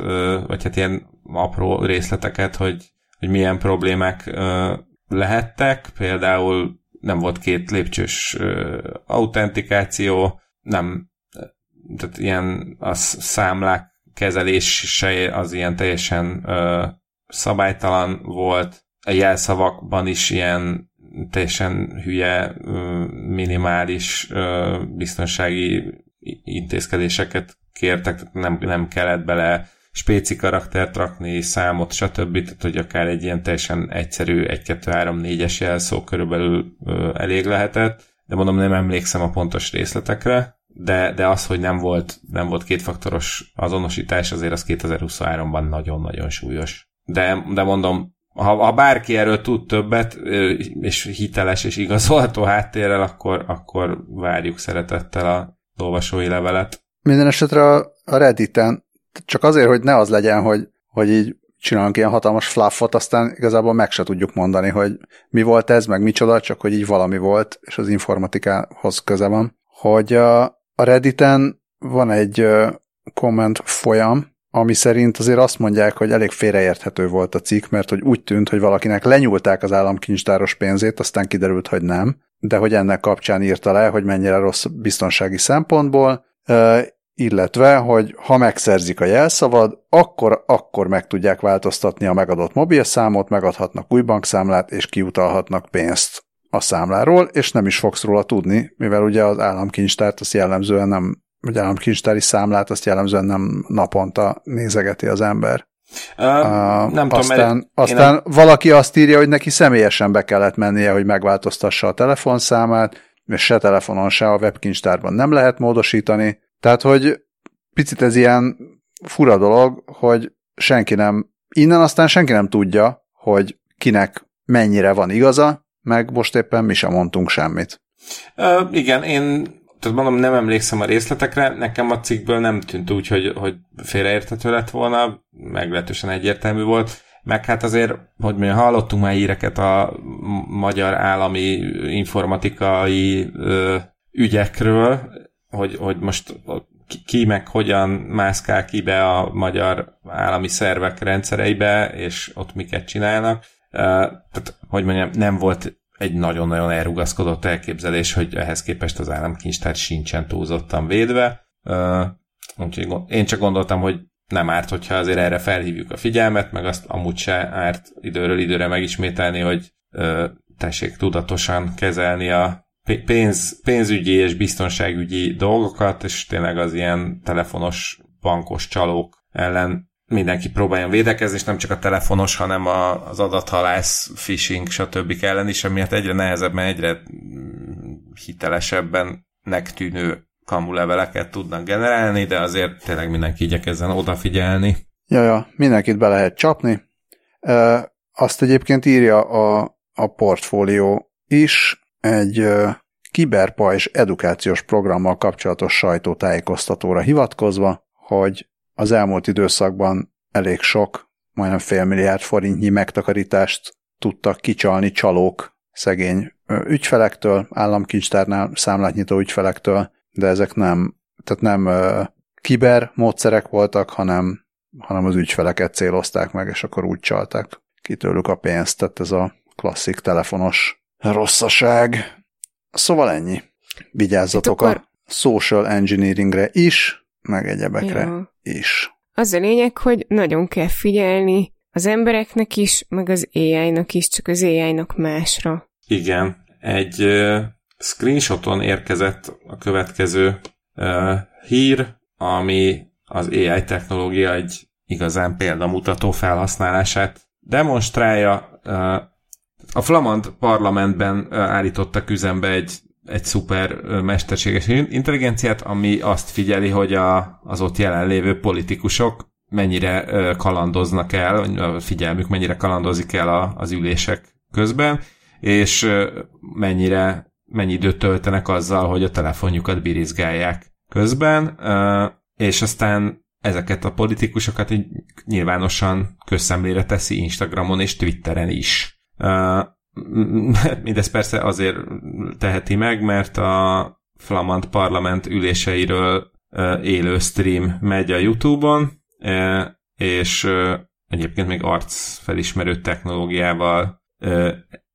S3: vagy hát ilyen apró részleteket, hogy, hogy milyen problémák lehettek. Például nem volt két lépcsős autentikáció, nem, tehát ilyen a számlák kezelése az ilyen teljesen szabálytalan volt. A jelszavakban is ilyen teljesen hülye, minimális biztonsági intézkedéseket kértek, nem, nem kellett bele spéci karaktert rakni, számot, stb. Tehát, hogy akár egy ilyen teljesen egyszerű 1, 2, 3, 4-es jelszó körülbelül elég lehetett, de mondom, nem emlékszem a pontos részletekre, de, de az, hogy nem volt, nem volt kétfaktoros azonosítás, azért az 2023-ban nagyon-nagyon súlyos. De, de mondom, ha, ha bárki erről tud többet, és hiteles és igazolható háttérrel, akkor, akkor várjuk szeretettel a olvasói levelet.
S1: Minden esetre a, a Redditen, csak azért, hogy ne az legyen, hogy, hogy így csinálunk ilyen hatalmas fluffot, aztán igazából meg se tudjuk mondani, hogy mi volt ez, meg micsoda, csak hogy így valami volt, és az informatikához köze van, hogy a, a Redditen van egy komment folyam, ami szerint azért azt mondják, hogy elég félreérthető volt a cikk, mert hogy úgy tűnt, hogy valakinek lenyúlták az államkincstáros pénzét, aztán kiderült, hogy nem, de hogy ennek kapcsán írta le, hogy mennyire rossz biztonsági szempontból, illetve, hogy ha megszerzik a jelszavad, akkor, akkor meg tudják változtatni a megadott mobilszámot, megadhatnak új bankszámlát, és kiutalhatnak pénzt a számláról, és nem is fogsz róla tudni, mivel ugye az államkincstárt azt jellemzően nem vagy államkincstári számlát, azt jellemzően nem naponta nézegeti az ember. Uh, uh, nem aztán tudom, aztán nem... valaki azt írja, hogy neki személyesen be kellett mennie, hogy megváltoztassa a telefonszámát, és se telefonon, se a webkincstárban nem lehet módosítani. Tehát, hogy picit ez ilyen fura dolog, hogy senki nem, innen aztán senki nem tudja, hogy kinek mennyire van igaza, meg most éppen mi sem mondtunk semmit.
S3: Uh, igen, én tehát mondom, nem emlékszem a részletekre, nekem a cikkből nem tűnt úgy, hogy, hogy félreérthető lett volna, meglehetősen egyértelmű volt, meg hát azért, hogy mi hallottunk már híreket a magyar állami informatikai ö, ügyekről, hogy, hogy most ki meg hogyan mászkál ki be a magyar állami szervek rendszereibe, és ott miket csinálnak. Tehát, hogy mondjam, nem volt egy nagyon-nagyon elrugaszkodott elképzelés, hogy ehhez képest az államkincstár sincsen túlzottan védve. Úgyhogy én csak gondoltam, hogy nem árt, hogyha azért erre felhívjuk a figyelmet, meg azt amúgy se árt időről időre megismételni, hogy tessék tudatosan kezelni a pénz, pénzügyi és biztonságügyi dolgokat, és tényleg az ilyen telefonos, bankos csalók ellen mindenki próbáljon védekezni, és nem csak a telefonos, hanem a, az adathalász, phishing, stb. ellen is, amiatt egyre nehezebben, egyre hitelesebben tűnő kamuleveleket tudnak generálni, de azért tényleg mindenki igyekezzen odafigyelni.
S1: Ja, ja, mindenkit be lehet csapni. E, azt egyébként írja a, a portfólió is, egy kiberpajzs edukációs programmal kapcsolatos sajtótájékoztatóra hivatkozva, hogy az elmúlt időszakban elég sok, majdnem fél milliárd forintnyi megtakarítást tudtak kicsalni csalók szegény ügyfelektől, államkincstárnál számlátnyitó ügyfelektől, de ezek nem, tehát nem kiber módszerek voltak, hanem, hanem az ügyfeleket célozták meg, és akkor úgy csalták ki tőlük a pénzt, tehát ez a klasszik telefonos rosszaság. Szóval ennyi. Vigyázzatok akkor... a social engineeringre is, meg egyebekre ja. is.
S2: Az a lényeg, hogy nagyon kell figyelni az embereknek is, meg az AI-nak is, csak az AI-nak másra.
S3: Igen. Egy uh, screenshoton érkezett a következő uh, hír, ami az AI technológia egy igazán példamutató felhasználását demonstrálja. Uh, a Flamand parlamentben állítottak üzembe egy, egy szuper mesterséges intelligenciát, ami azt figyeli, hogy a, az ott jelenlévő politikusok mennyire kalandoznak el, figyelmük mennyire kalandozik el az ülések közben, és mennyire mennyi időt töltenek azzal, hogy a telefonjukat birizgálják közben, és aztán ezeket a politikusokat nyilvánosan közszemlére teszi Instagramon és Twitteren is. Mindez persze azért teheti meg, mert a Flamand Parlament üléseiről élő stream megy a YouTube-on, és egyébként még arcfelismerő technológiával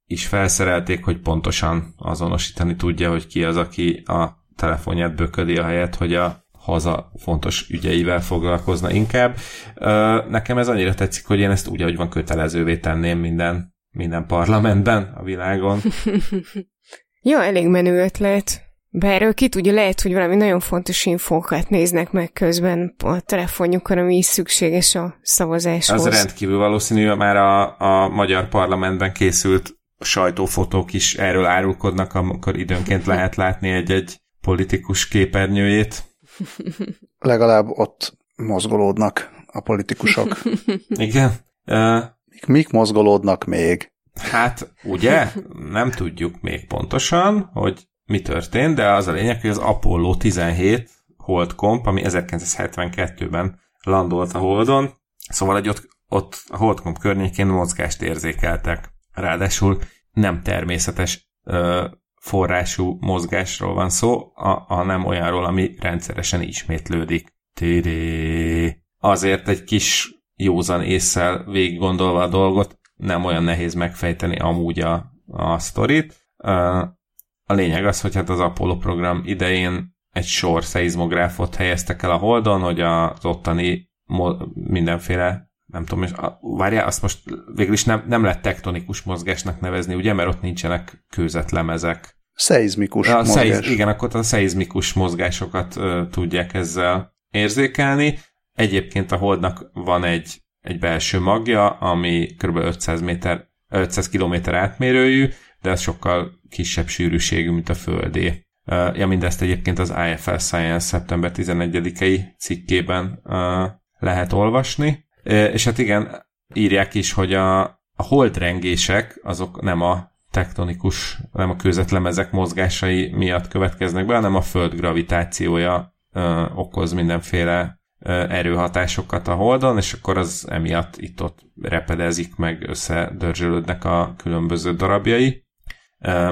S3: is felszerelték, hogy pontosan azonosítani tudja, hogy ki az, aki a telefonját böködi a helyet, hogy a haza fontos ügyeivel foglalkozna inkább. Nekem ez annyira tetszik, hogy én ezt úgy, ahogy van kötelezővé tenném minden minden parlamentben a világon.
S2: Jó, elég menő ötlet. Bár ki tudja, lehet, hogy valami nagyon fontos infókat néznek meg közben a telefonjukon, ami is szükséges a szavazáshoz.
S3: Az rendkívül valószínű, már a, a magyar parlamentben készült sajtófotók is erről árulkodnak, amikor időnként lehet látni egy-egy politikus képernyőjét.
S1: Legalább ott mozgolódnak a politikusok.
S3: Igen.
S1: Mik, mik mozgolódnak még?
S3: Hát, ugye? Nem tudjuk még pontosan, hogy mi történt, de az a lényeg, hogy az Apollo 17 Holdcomp, ami 1972-ben landolt a Holdon, szóval hogy ott, ott a Holdcomp környékén mozgást érzékeltek. Ráadásul nem természetes ö, forrású mozgásról van szó, a, nem olyanról, ami rendszeresen ismétlődik. Tédé. Azért egy kis józan észsel végig gondolva a dolgot, nem olyan nehéz megfejteni amúgy a, a sztorit. A lényeg az, hogy hát az Apollo program idején egy sor szeizmográfot helyeztek el a Holdon, hogy az ottani mindenféle nem tudom, és várjál, azt most végül is nem, nem lett tektonikus mozgásnak nevezni, ugye, mert ott nincsenek kőzetlemezek.
S1: Szeizmikus a
S3: mozgás. Szeiz, igen, akkor a szeizmikus mozgásokat uh, tudják ezzel érzékelni. Egyébként a Holdnak van egy, egy belső magja, ami kb. 500 méter 500 km átmérőjű, de ez sokkal kisebb sűrűségű, mint a Földé. Ja, mindezt egyébként az IFL Science szeptember 11-i cikkében lehet olvasni. És hát igen, írják is, hogy a, a holdrengések azok nem a tektonikus, nem a kőzetlemezek mozgásai miatt következnek be, hanem a föld gravitációja okoz mindenféle erőhatásokat a Holdon, és akkor az emiatt itt-ott repedezik, meg összedörzsölődnek a különböző darabjai.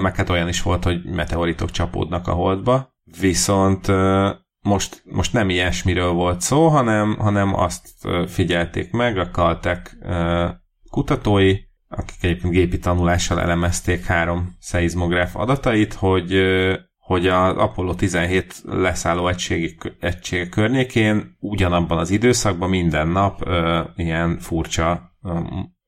S3: Meg hát olyan is volt, hogy meteoritok csapódnak a Holdba, viszont most, most nem ilyesmiről volt szó, hanem, hanem azt figyelték meg a Caltech kutatói, akik egyébként gépi tanulással elemezték három szeizmográf adatait, hogy hogy az Apollo 17 leszálló egysége, egysége környékén ugyanabban az időszakban minden nap ö, ilyen furcsa, ö,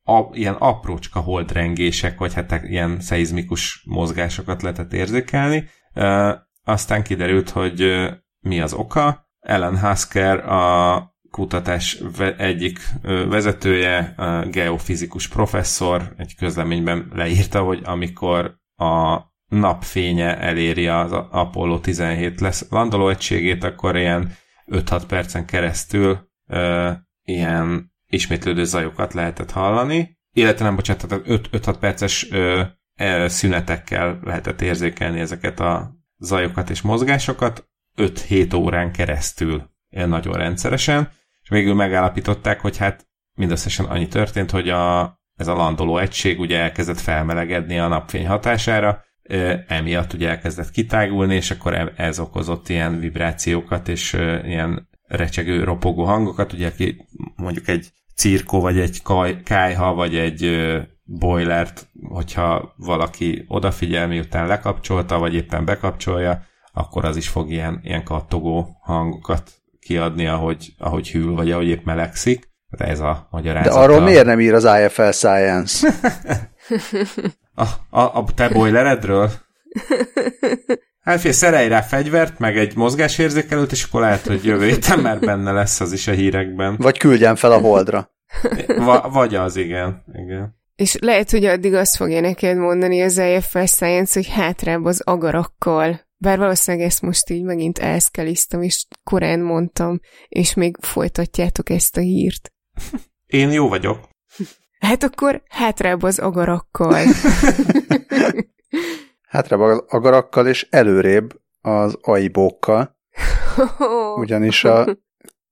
S3: a, ilyen aprócska holdrengések, vagy hát ilyen szeizmikus mozgásokat lehetett érzékelni. Ö, aztán kiderült, hogy ö, mi az oka. Ellen Hasker a kutatás egyik vezetője, geofizikus professzor egy közleményben leírta, hogy amikor a napfénye eléri az Apollo 17 lesz landoló egységét, akkor ilyen 5-6 percen keresztül ö, ilyen ismétlődő zajokat lehetett hallani, illetve nem bocsánat, 5-6 perces ö, ö, szünetekkel lehetett érzékelni ezeket a zajokat és mozgásokat 5-7 órán keresztül, ilyen nagyon rendszeresen, és végül megállapították, hogy hát mindösszesen annyi történt, hogy a, ez a landoló egység ugye elkezdett felmelegedni a napfény hatására, emiatt ugye elkezdett kitágulni, és akkor e- ez okozott ilyen vibrációkat, és ilyen recsegő, ropogó hangokat, ugye mondjuk egy cirkó, vagy egy kaj, kájha, vagy egy boilert, hogyha valaki odafigyel, miután lekapcsolta, vagy éppen bekapcsolja, akkor az is fog ilyen, ilyen kattogó hangokat kiadni, ahogy, ahogy hűl, vagy ahogy épp melegszik. De ez a magyarázat.
S1: De arról miért nem ír az IFL Science?
S3: A, a, a te boileredről? Hát fél, szerelj rá fegyvert, meg egy mozgásérzékelőt, és akkor lehet, hogy jövő héten már benne lesz az is a hírekben.
S1: Vagy küldjen fel a holdra.
S3: Va, vagy az, igen. igen.
S2: És lehet, hogy addig azt fogja neked mondani az IFL Science, hogy hátrább az agarakkal. Bár valószínűleg ezt most így megint elszkeliztem, és korán mondtam, és még folytatjátok ezt a hírt.
S3: Én jó vagyok.
S2: Hát akkor hátrább az agarakkal.
S1: hátrább az agarakkal, és előrébb az aibókkal. Ugyanis a,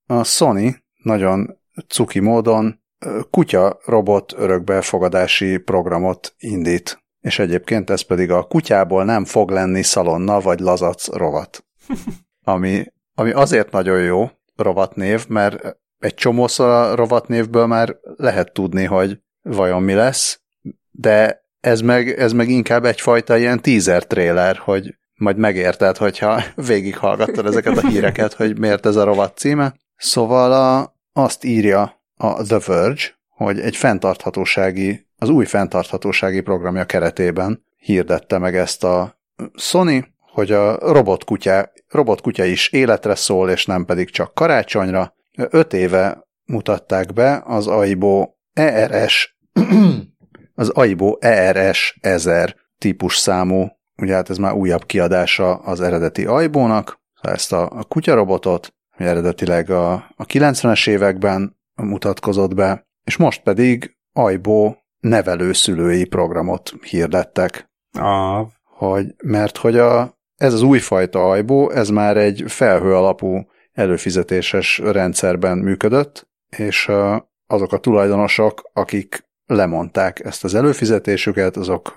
S1: a Sony nagyon cuki módon kutya robot örökbefogadási programot indít. És egyébként ez pedig a kutyából nem fog lenni szalonna vagy lazac rovat. Ami, ami azért nagyon jó rovatnév, mert egy csomószor a rovatnévből már lehet tudni, hogy vajon mi lesz, de ez meg, ez meg inkább egyfajta ilyen teaser trailer, hogy majd megérted, hogyha végighallgattad ezeket a híreket, hogy miért ez a rovat címe. Szóval a, azt írja a The Verge, hogy egy fenntarthatósági, az új fenntarthatósági programja keretében hirdette meg ezt a Sony, hogy a robotkutya, robotkutya is életre szól, és nem pedig csak karácsonyra. Öt éve mutatták be az AIBO ERS, az AIBO ERS 1000 típus számú, ugye hát ez már újabb kiadása az eredeti AIBO-nak, ezt a, a kutyarobotot, ami eredetileg a, a 90-es években mutatkozott be, és most pedig AIBO nevelőszülői programot hirdettek.
S3: Ah.
S1: Hogy, mert hogy a, ez az újfajta AIBO, ez már egy felhő alapú előfizetéses rendszerben működött, és azok a tulajdonosok, akik lemondták ezt az előfizetésüket, azok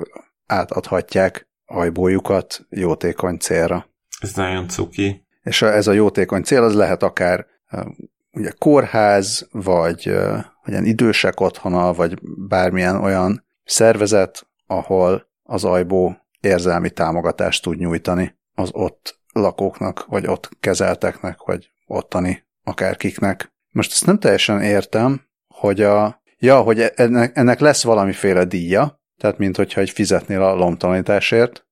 S1: átadhatják ajbójukat jótékony célra.
S3: Ez nagyon cuki.
S1: És ez a jótékony cél, az lehet akár ugye kórház, vagy, ilyen idősek otthona, vagy bármilyen olyan szervezet, ahol az ajbó érzelmi támogatást tud nyújtani az ott lakóknak, vagy ott kezelteknek, vagy ottani akárkiknek. Most ezt nem teljesen értem, hogy a, ja, hogy ennek, ennek lesz valamiféle díja, tehát mint hogyha egy fizetnél a lomtalanításért,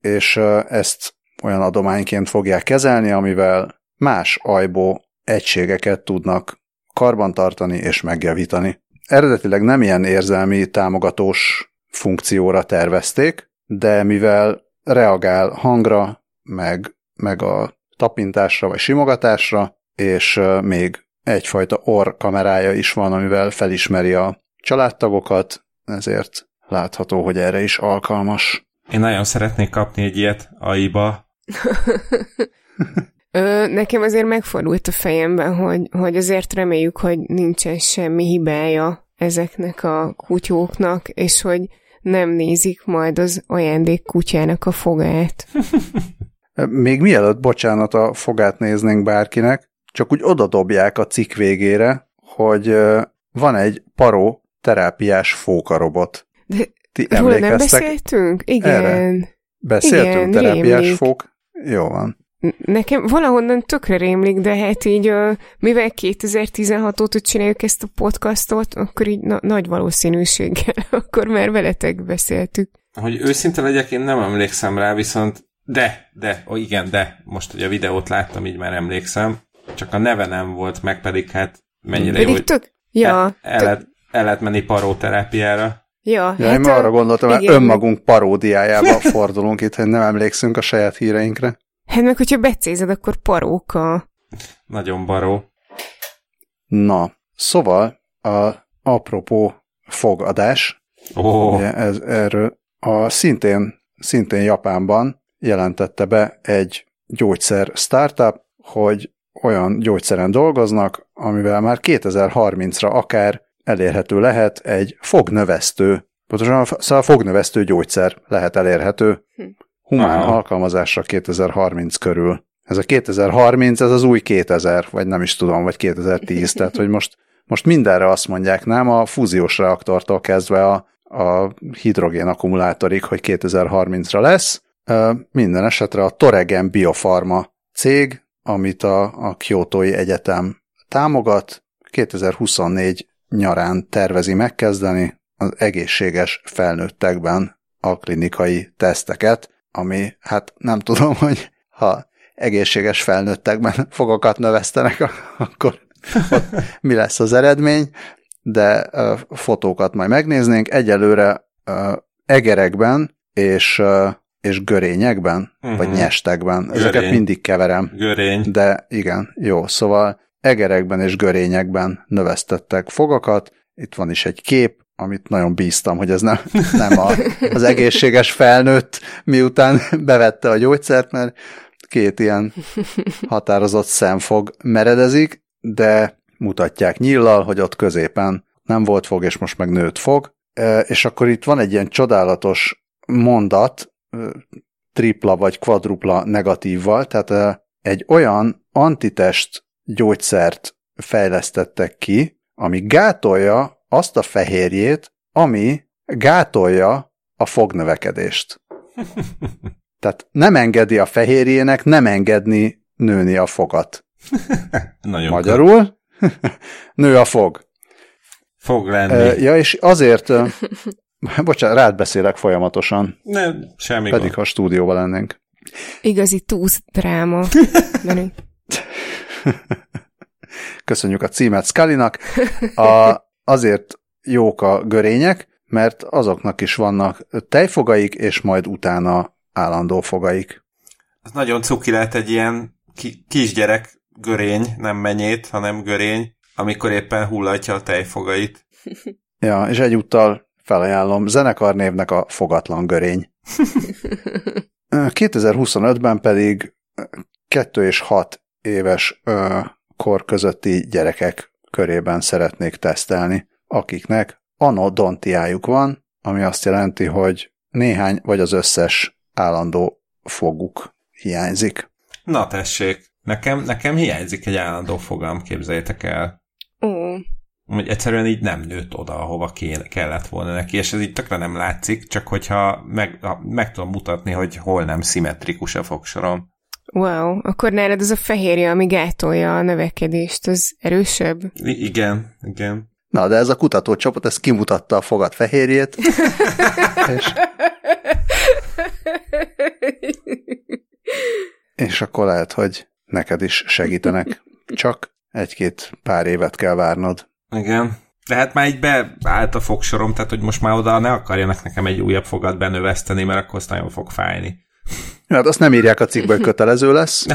S1: és ezt olyan adományként fogják kezelni, amivel más ajbó egységeket tudnak karbantartani és megjavítani. Eredetileg nem ilyen érzelmi támogatós funkcióra tervezték, de mivel reagál hangra, meg, meg a tapintásra vagy simogatásra, és még egyfajta orr kamerája is van, amivel felismeri a családtagokat, ezért látható, hogy erre is alkalmas.
S3: Én nagyon szeretnék kapni egy ilyet AI-ba.
S2: Ö, nekem azért megfordult a fejemben, hogy, hogy azért reméljük, hogy nincsen semmi hibája ezeknek a kutyóknak, és hogy nem nézik majd az ajándék kutyának a fogát.
S1: Még mielőtt, bocsánat, a fogát néznénk bárkinek, csak úgy odadobják a cikk végére, hogy van egy paró terápiás fókarobot.
S2: De
S1: Ti
S2: róla nem beszéltünk? Igen.
S1: Erre? Beszéltünk
S2: Igen,
S1: terápiás
S2: rémlik.
S1: fók? Jó van.
S2: Nekem valahonnan tökre rémlik, de hát így, mivel 2016 óta csináljuk ezt a podcastot, akkor így na- nagy valószínűséggel, akkor már veletek beszéltük.
S3: Hogy őszinte legyek, én nem emlékszem rá, viszont de, de, ó, igen, de, most, hogy a videót láttam, így már emlékszem, csak a neve nem volt meg, pedig hát mennyire jó,
S2: Pedig
S3: hogy
S2: tök... Ja,
S3: el, el,
S2: tök,
S3: lehet, el lehet menni paróterápiára.
S2: ja,
S1: Ja,
S2: hát
S1: én arra gondoltam, hogy
S2: igen.
S1: önmagunk paródiájába fordulunk itt, hogy nem emlékszünk a saját híreinkre.
S2: Hát meg, hogyha becézed, akkor paróka.
S3: Nagyon baró.
S1: Na, szóval a apropó fogadás,
S3: Ó,
S1: ugye ez, erről a szintén, szintén Japánban jelentette be egy gyógyszer startup, hogy olyan gyógyszeren dolgoznak, amivel már 2030-ra akár elérhető lehet egy fognövesztő, pontosan szóval fognövesztő gyógyszer lehet elérhető
S2: Hm.
S1: humán
S3: Aha.
S1: alkalmazásra 2030 körül. Ez a 2030, ez az új 2000, vagy nem is tudom, vagy 2010, tehát hogy most, most mindenre azt mondják, nem a fúziós reaktortól kezdve a, a hidrogén akkumulátorig, hogy 2030-ra lesz. Minden esetre a Toregen Biofarma cég, amit a, a Kyotói Egyetem támogat, 2024 nyarán tervezi megkezdeni az egészséges felnőttekben a klinikai teszteket, ami hát nem tudom, hogy ha egészséges felnőttekben fogakat növesztenek, akkor mi lesz az eredmény, de fotókat majd megnéznénk. Egyelőre egerekben és, és görényekben, uh-huh. vagy
S3: Mhm.
S1: nyestekben, ezeket
S3: Görény.
S1: mindig keverem,
S3: görény.
S1: de igen, jó, szóval egerekben és görényekben növesztettek fogakat, itt van is egy kép, amit nagyon bíztam, hogy ez nem, nem a, az egészséges felnőtt, miután bevette a gyógyszert, mert két ilyen határozott szemfog meredezik, de mutatják nyillal, hogy ott középen nem volt fog, és most meg nőtt fog. E, És akkor itt van egy ilyen csodálatos mondat, tripla vagy kvadrupla negatívval, tehát egy olyan antitest gyógyszert fejlesztettek ki, ami gátolja azt a fehérjét, ami gátolja a fognövekedést. Tehát nem engedi a fehérjének nem engedni nőni a fogat.
S3: Nagyon
S1: Magyarul nő a fog.
S3: Fog lenni.
S1: Ja, és azért, bocsánat, rád beszélek folyamatosan,
S3: Nem, semmi
S1: pedig
S3: gond.
S1: ha a stúdióban lennénk.
S2: Igazi túsz dráma.
S1: Köszönjük a címet Scullynak. A, azért jók a görények, mert azoknak is vannak tejfogaik, és majd utána állandó fogaik.
S3: Az nagyon cuki lehet egy ilyen ki- kisgyerek görény, nem menyét, hanem görény, amikor éppen hullatja a tejfogait.
S1: Ja, és egyúttal felajánlom zenekarnévnek a Fogatlan Görény. 2025-ben pedig 2 és 6 éves ö, kor közötti gyerekek körében szeretnék tesztelni, akiknek anodontiájuk van, ami azt jelenti, hogy néhány vagy az összes állandó foguk hiányzik.
S3: Na tessék, nekem, nekem hiányzik egy állandó fogam, képzeljétek el.
S2: Ó,
S3: Hogy egyszerűen így nem nőtt oda, ahova kéne, kellett volna neki, és ez így tökre nem látszik, csak hogyha meg, ha meg tudom mutatni, hogy hol nem szimmetrikus a fogsorom.
S2: wow. Akkor nálad az a fehérje, ami gátolja a növekedést, az erősebb?
S3: I- igen, igen.
S1: Na, de ez a kutatócsapat, ez kimutatta a fogat fehérjét, és, és akkor lehet, hogy neked is segítenek. Csak egy-két pár évet kell várnod.
S3: Igen. De hát már így beállt a fogsorom, tehát hogy most már oda ne akarjanak nekem egy újabb fogat benöveszteni, mert akkor azt nagyon fog fájni.
S1: Hát azt nem írják a cikkbe, hogy kötelező lesz,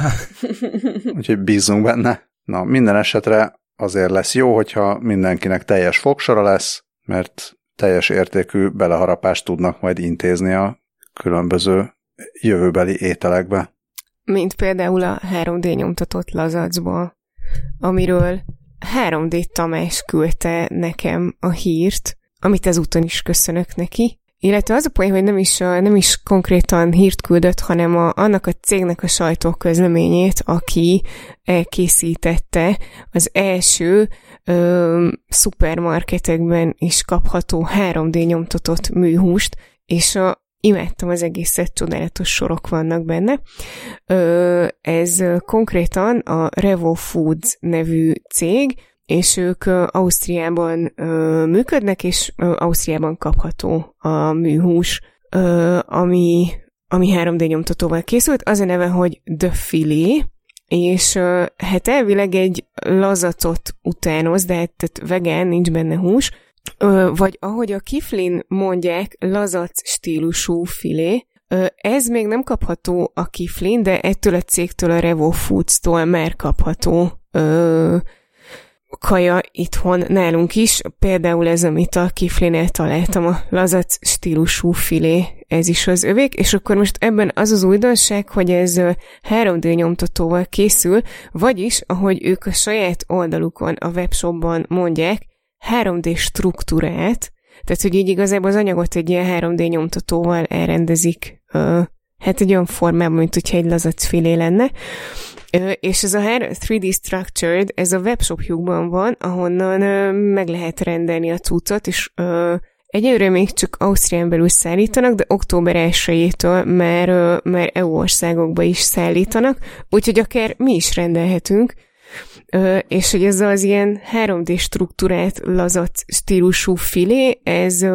S1: úgyhogy bízunk benne. Na, minden esetre azért lesz jó, hogyha mindenkinek teljes fogsora lesz, mert teljes értékű beleharapást tudnak majd intézni a különböző jövőbeli ételekbe.
S2: Mint például a 3D nyomtatott lazacból, amiről 3D Tamás küldte nekem a hírt, amit ezúton is köszönök neki, illetve az a poén, hogy nem is, nem is konkrétan hírt küldött, hanem a, annak a cégnek a sajtóközleményét, aki elkészítette az első ö, szupermarketekben is kapható 3D nyomtatott műhúst, és a, imádtam az egészet, csodálatos sorok vannak benne. Ez konkrétan a Revo Foods nevű cég, és ők Ausztriában működnek, és Ausztriában kapható a műhús, ami, ami 3D nyomtatóval készült. Az a neve, hogy The Filé, és hát elvileg egy lazacot utánoz, de hát vegán, nincs benne hús, vagy ahogy a kiflin mondják, lazac stílusú filé, ez még nem kapható a kiflin, de ettől a cégtől, a Revo Foods-tól már kapható ö, kaja itthon nálunk is, például ez, amit a kiflénél találtam, a lazac stílusú filé, ez is az övék, és akkor most ebben az az újdonság, hogy ez 3D nyomtatóval készül, vagyis, ahogy ők a saját oldalukon, a webshopban mondják, 3D struktúrát, tehát, hogy így igazából az anyagot egy ilyen 3D nyomtatóval elrendezik, hát egy olyan formában, mint hogyha egy lazac filé lenne, és ez a 3D Structured, ez a webshopjukban van, ahonnan meg lehet rendelni a cuccot, és Egyelőre még csak Ausztrián belül szállítanak, de október 1-től már, már EU országokba is szállítanak, úgyhogy akár mi is rendelhetünk, és hogy ez az ilyen 3D struktúrát lazac stílusú filé, ez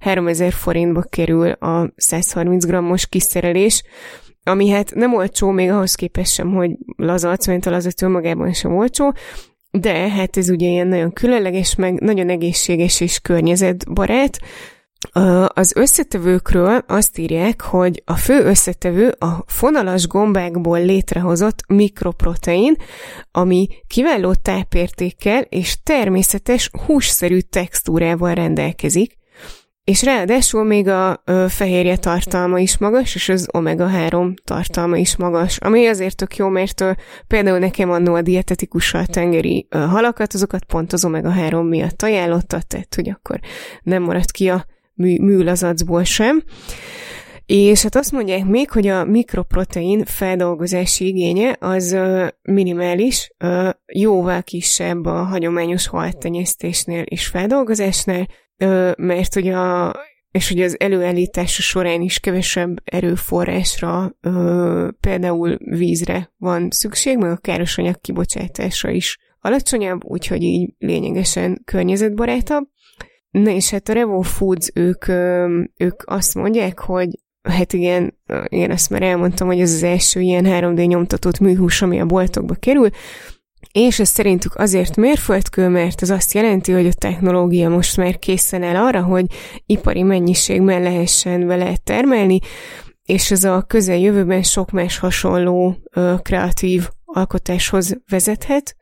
S2: 3000 forintba kerül a 130 grammos kiszerelés, ami hát nem olcsó még ahhoz képest sem, hogy lazac, mint a lazac önmagában sem olcsó, de hát ez ugye ilyen nagyon különleges, meg nagyon egészséges és környezetbarát. Az összetevőkről azt írják, hogy a fő összetevő a fonalas gombákból létrehozott mikroprotein, ami kiváló tápértékkel és természetes hússzerű textúrával rendelkezik, és ráadásul még a fehérje tartalma is magas, és az omega-3 tartalma is magas, ami azért tök jó, mert például nekem annó a dietetikussal tengeri halakat, azokat pont az omega-3 miatt ajánlotta, tehát hogy akkor nem maradt ki a mű, műlazacból sem. És hát azt mondják még, hogy a mikroprotein feldolgozási igénye az minimális, jóval kisebb a hagyományos haltenyésztésnél és feldolgozásnál, mert hogy a, és hogy az előállítása során is kevesebb erőforrásra, például vízre van szükség, meg a károsanyag kibocsátása is alacsonyabb, úgyhogy így lényegesen környezetbarátabb. Na és hát a Revo Foods, ők, ők azt mondják, hogy hát igen, én ezt már elmondtam, hogy ez az első ilyen 3D nyomtatott műhús, ami a boltokba kerül, és ez szerintük azért mérföldkő, mert ez azt jelenti, hogy a technológia most már készen el arra, hogy ipari mennyiségben lehessen vele termelni, és ez a közeljövőben sok más hasonló kreatív alkotáshoz vezethet.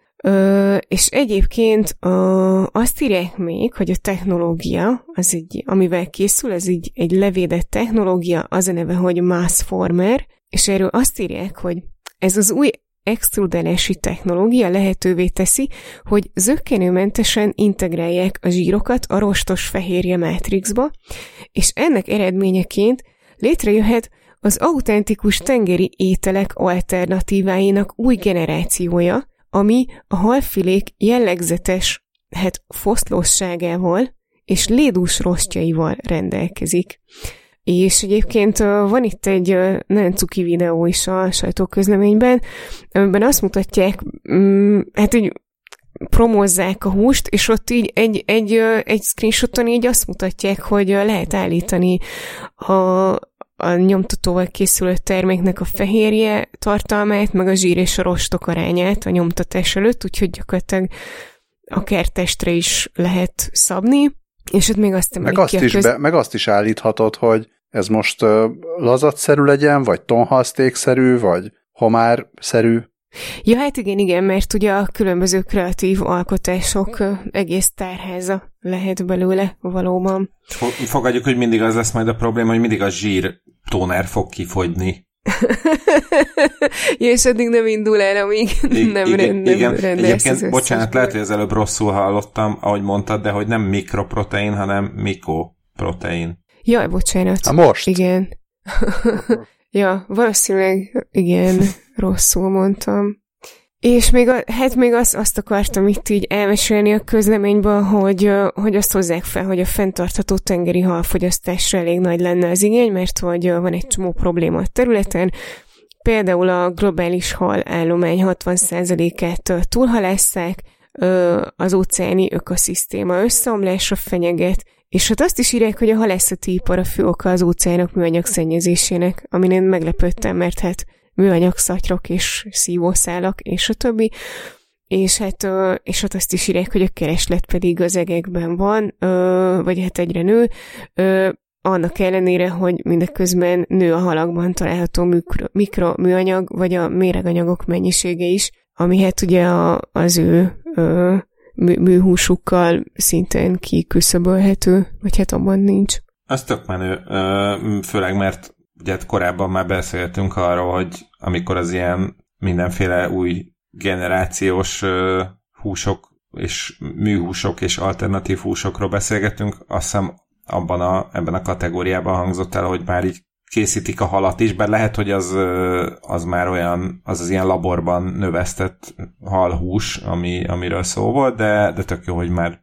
S2: És egyébként ö, azt írják még, hogy a technológia, az egy, amivel készül, ez egy, egy levédett technológia, az a neve, hogy Mass Former, és erről azt írják, hogy ez az új extrudálási technológia lehetővé teszi, hogy zöggenőmentesen integrálják a zsírokat a rostos fehérje mátrixba, és ennek eredményeként létrejöhet az autentikus tengeri ételek alternatíváinak új generációja, ami a halfilék jellegzetes, hát foszlósságával és lédús rostjaival rendelkezik. És egyébként van itt egy nagyon cuki videó is a sajtóközleményben, amiben azt mutatják, mm, hát így promozzák a húst, és ott így egy, egy, egy screenshoton így azt mutatják, hogy lehet állítani a, a nyomtatóval készülő terméknek a fehérje tartalmát, meg a zsír és a rostok arányát a nyomtatás előtt, úgyhogy gyakorlatilag a kertestre is lehet szabni. És ott még azt
S1: meg azt, is köz... be, meg azt is állíthatod, hogy ez most uh, lazatszerű legyen, vagy tonhalsztékszerű, vagy homárszerű.
S2: Ja, hát igen, igen, mert ugye a különböző kreatív alkotások egész tárháza lehet belőle valóban.
S3: Fogadjuk, hogy mindig az lesz majd a probléma, hogy mindig a zsír tóner fog kifogyni.
S2: ja, és addig nem indul el, amíg I- nem, igen, rend, nem igen.
S3: Egyébként, bocsánat, lehet, hogy az előbb rosszul hallottam, ahogy mondtad, de hogy nem mikroprotein, hanem mikoprotein.
S2: Jaj, bocsánat.
S1: Na most?
S2: Igen. Ja, valószínűleg igen, rosszul mondtam. És még, a, hát még azt, azt akartam itt így elmesélni a közleményből, hogy, hogy azt hozzák fel, hogy a fenntartható tengeri halfogyasztásra elég nagy lenne az igény, mert hogy van egy csomó probléma a területen, Például a globális hal állomány 60%-át túlhalásszák, az óceáni ökoszisztéma összeomlásra fenyeget, és hát azt is írják, hogy a halászati ipar a fő oka az óceánok műanyag szennyezésének, amin én meglepődtem, mert hát műanyag szatyrok és szívószálak, és a többi. És hát, és hát azt is írják, hogy a kereslet pedig az egekben van, vagy hát egyre nő, annak ellenére, hogy mindeközben nő a halakban található mikro, mikroműanyag, vagy a méreganyagok mennyisége is, ami hát ugye a, az ő mű, műhúsukkal szintén kiküszöbölhető, vagy hát abban nincs.
S3: Az tök menő, főleg mert ugye hát korábban már beszéltünk arról, hogy amikor az ilyen mindenféle új generációs húsok és műhúsok és alternatív húsokról beszélgetünk, azt hiszem abban a, ebben a kategóriában hangzott el, hogy már így készítik a halat is, bár lehet, hogy az, az már olyan, az az ilyen laborban növesztett halhús, ami, amiről szó volt, de, de tök jó, hogy már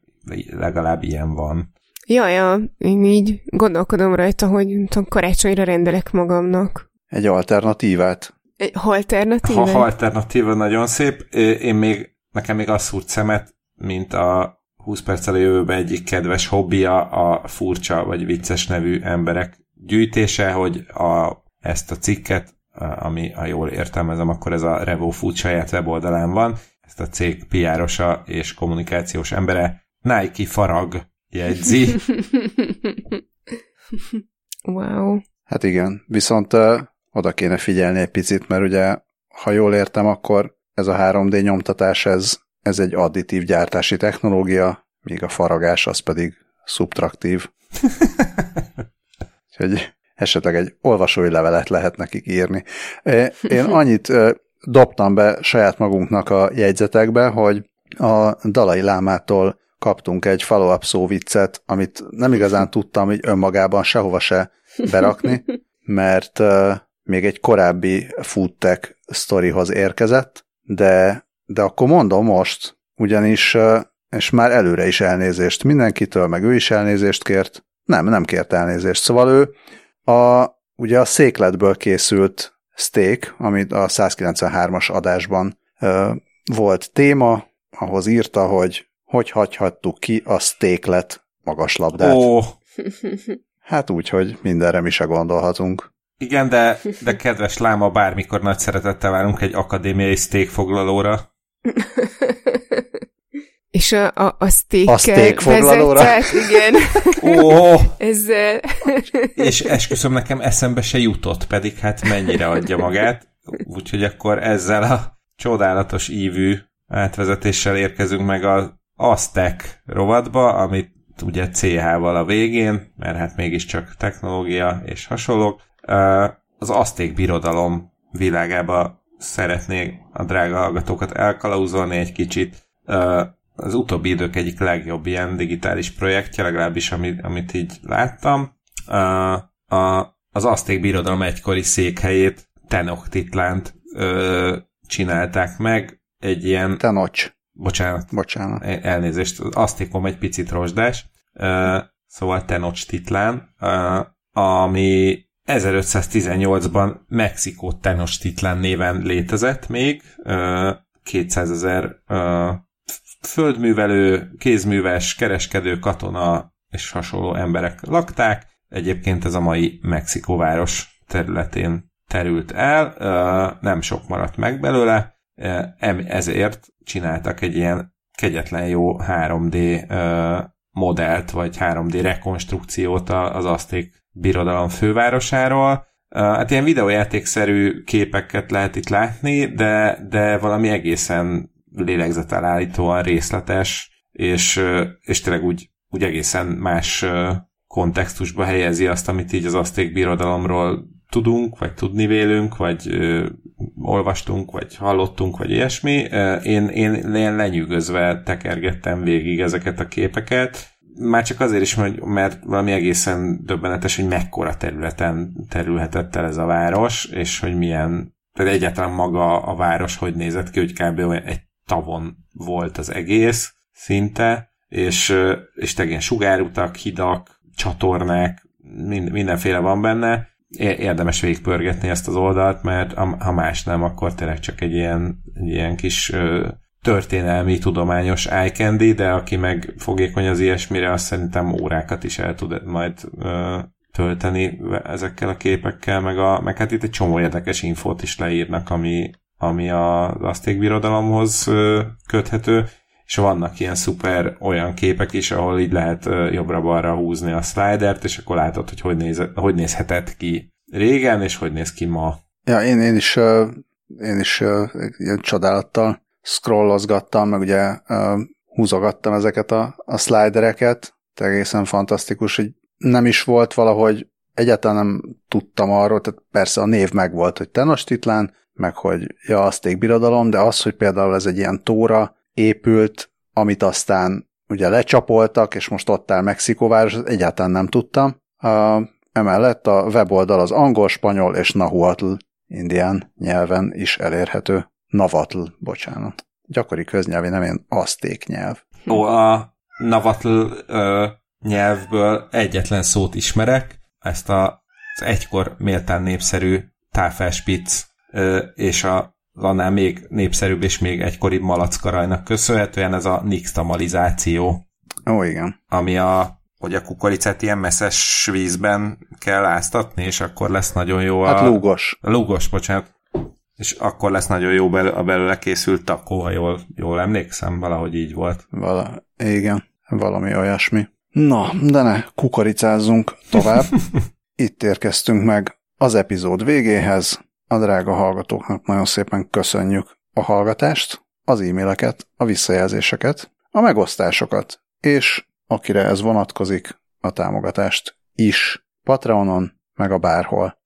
S3: legalább ilyen van.
S2: Ja, ja, én így gondolkodom rajta, hogy tudom, karácsonyra rendelek magamnak.
S1: Egy alternatívát.
S2: Egy alternatíva?
S3: Ha alternatíva nagyon szép. Én még, nekem még az szúrt szemet, mint a 20 perccel a jövőbe egyik kedves hobbija a furcsa vagy vicces nevű emberek gyűjtése, hogy a, ezt a cikket, ami, ha jól értelmezem, akkor ez a Revo Food saját weboldalán van, ezt a cég piárosa és kommunikációs embere Nike Farag jegyzi.
S2: wow.
S1: Hát igen, viszont oda kéne figyelni egy picit, mert ugye, ha jól értem, akkor ez a 3D nyomtatás, ez ez egy additív gyártási technológia, míg a faragás az pedig szubtraktív. Úgyhogy esetleg egy olvasói levelet lehet nekik írni. Én annyit dobtam be saját magunknak a jegyzetekbe, hogy a Dalai Lámától kaptunk egy follow-up szóviccet, amit nem igazán tudtam így önmagában sehova se berakni, mert még egy korábbi foodtech sztorihoz érkezett, de de akkor mondom most, ugyanis, és már előre is elnézést mindenkitől, meg ő is elnézést kért. Nem, nem kért elnézést. Szóval ő a, ugye a székletből készült steak, amit a 193-as adásban ö, volt téma, ahhoz írta, hogy hogy hagyhattuk ki a steaklet magaslabdát.
S3: Ó.
S1: Hát úgy, hogy mindenre mi se gondolhatunk.
S3: Igen, de, de kedves láma, bármikor nagy szeretettel várunk egy akadémiai steak foglalóra.
S2: És a, a, a steak
S1: a steak foglalóra.
S2: igen.
S3: Ó,
S2: Ezzel.
S3: és esküszöm nekem eszembe se jutott, pedig hát mennyire adja magát. Úgyhogy akkor ezzel a csodálatos ívű átvezetéssel érkezünk meg az Aztec rovatba, amit ugye CH-val a végén, mert hát mégiscsak technológia és hasonlók. Az Azték birodalom világába szeretnék a drága hallgatókat elkalauzolni egy kicsit. Az utóbbi idők egyik legjobb ilyen digitális projektje, legalábbis amit, amit így láttam. Az Azték Birodalom egykori székhelyét, Tenochtitlánt csinálták meg, egy ilyen...
S1: Tenoch.
S3: Bocsánat.
S1: Bocsánat.
S3: Elnézést, az Aztékom egy picit rozsdás. Szóval Tenochtitlán, ami 1518-ban Mexikó Tenochtitlan néven létezett még, 200 ezer földművelő, kézműves, kereskedő, katona és hasonló emberek lakták. Egyébként ez a mai Mexikó város területén terült el, nem sok maradt meg belőle, ezért csináltak egy ilyen kegyetlen jó 3D modellt, vagy 3D rekonstrukciót az azték birodalom fővárosáról. Hát ilyen videójátékszerű képeket lehet itt látni, de, de valami egészen lélegzetelállítóan részletes, és, és tényleg úgy, úgy egészen más kontextusba helyezi azt, amit így az aszték birodalomról tudunk, vagy tudni vélünk, vagy ö, olvastunk, vagy hallottunk, vagy ilyesmi. Én, én, én lenyűgözve tekergettem végig ezeket a képeket, már csak azért is, mert valami egészen döbbenetes, hogy mekkora területen terülhetett el ez a város, és hogy milyen, tehát egyáltalán maga a város hogy nézett ki, hogy kb. egy tavon volt az egész, szinte, és, és te ilyen sugárutak, hidak, csatornák, mind, mindenféle van benne. Érdemes végigpörgetni ezt az oldalt, mert ha más nem, akkor tényleg csak egy ilyen, egy ilyen kis történelmi, tudományos eye candy, de aki meg fogékony az ilyesmire, azt szerintem órákat is el tud majd ö, tölteni ezekkel a képekkel, meg, a, meg hát itt egy csomó érdekes infót is leírnak, ami, ami az azték birodalomhoz köthető, és vannak ilyen szuper olyan képek is, ahol így lehet jobbra-balra húzni a slidert, és akkor látod, hogy hogy, néz, hogy nézhetett ki régen, és hogy néz ki ma.
S1: Ja, én, én is, én is ilyen csodálattal scrollozgattam, meg ugye húzogattam ezeket a, a slidereket, egészen fantasztikus, hogy nem is volt valahogy, egyáltalán nem tudtam arról, tehát persze a név megvolt, hogy Tenochtitlán, meg hogy ja, Azték birodalom, de az, hogy például ez egy ilyen tóra épült, amit aztán ugye lecsapoltak, és most ott áll Mexikóváros, egyáltalán nem tudtam. Uh, emellett a weboldal az angol, spanyol és nahuatl indián nyelven is elérhető. Navatl, bocsánat. Gyakori köznyelvi nem ilyen azték nyelv.
S3: Ó, a Navatl ö, nyelvből egyetlen szót ismerek, ezt a, az egykor méltán népszerű táfelspitz és a annál még népszerűbb és még egykoribb malackarajnak köszönhetően ez a nixtamalizáció.
S1: Ó, igen.
S3: Ami a, hogy a kukoricát ilyen messzes vízben kell áztatni, és akkor lesz nagyon jó
S1: a... Hát lúgos.
S3: Lúgos, bocsánat. És akkor lesz nagyon jó belő, a belőle készült takó, ha jól, jól emlékszem, valahogy így volt.
S1: Vala, igen, valami olyasmi. Na, de ne kukoricázzunk tovább. Itt érkeztünk meg az epizód végéhez. A drága hallgatóknak nagyon szépen köszönjük a hallgatást, az e-maileket, a visszajelzéseket, a megosztásokat, és akire ez vonatkozik, a támogatást is Patreonon, meg a bárhol.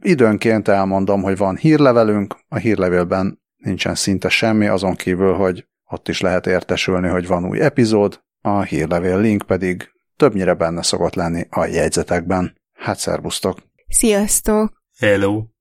S1: Időnként elmondom, hogy van hírlevelünk, a hírlevélben nincsen szinte semmi, azon kívül, hogy ott is lehet értesülni, hogy van új epizód, a hírlevél link pedig többnyire benne szokott lenni a jegyzetekben. Hát szervusztok!
S2: Sziasztok!
S3: Hello!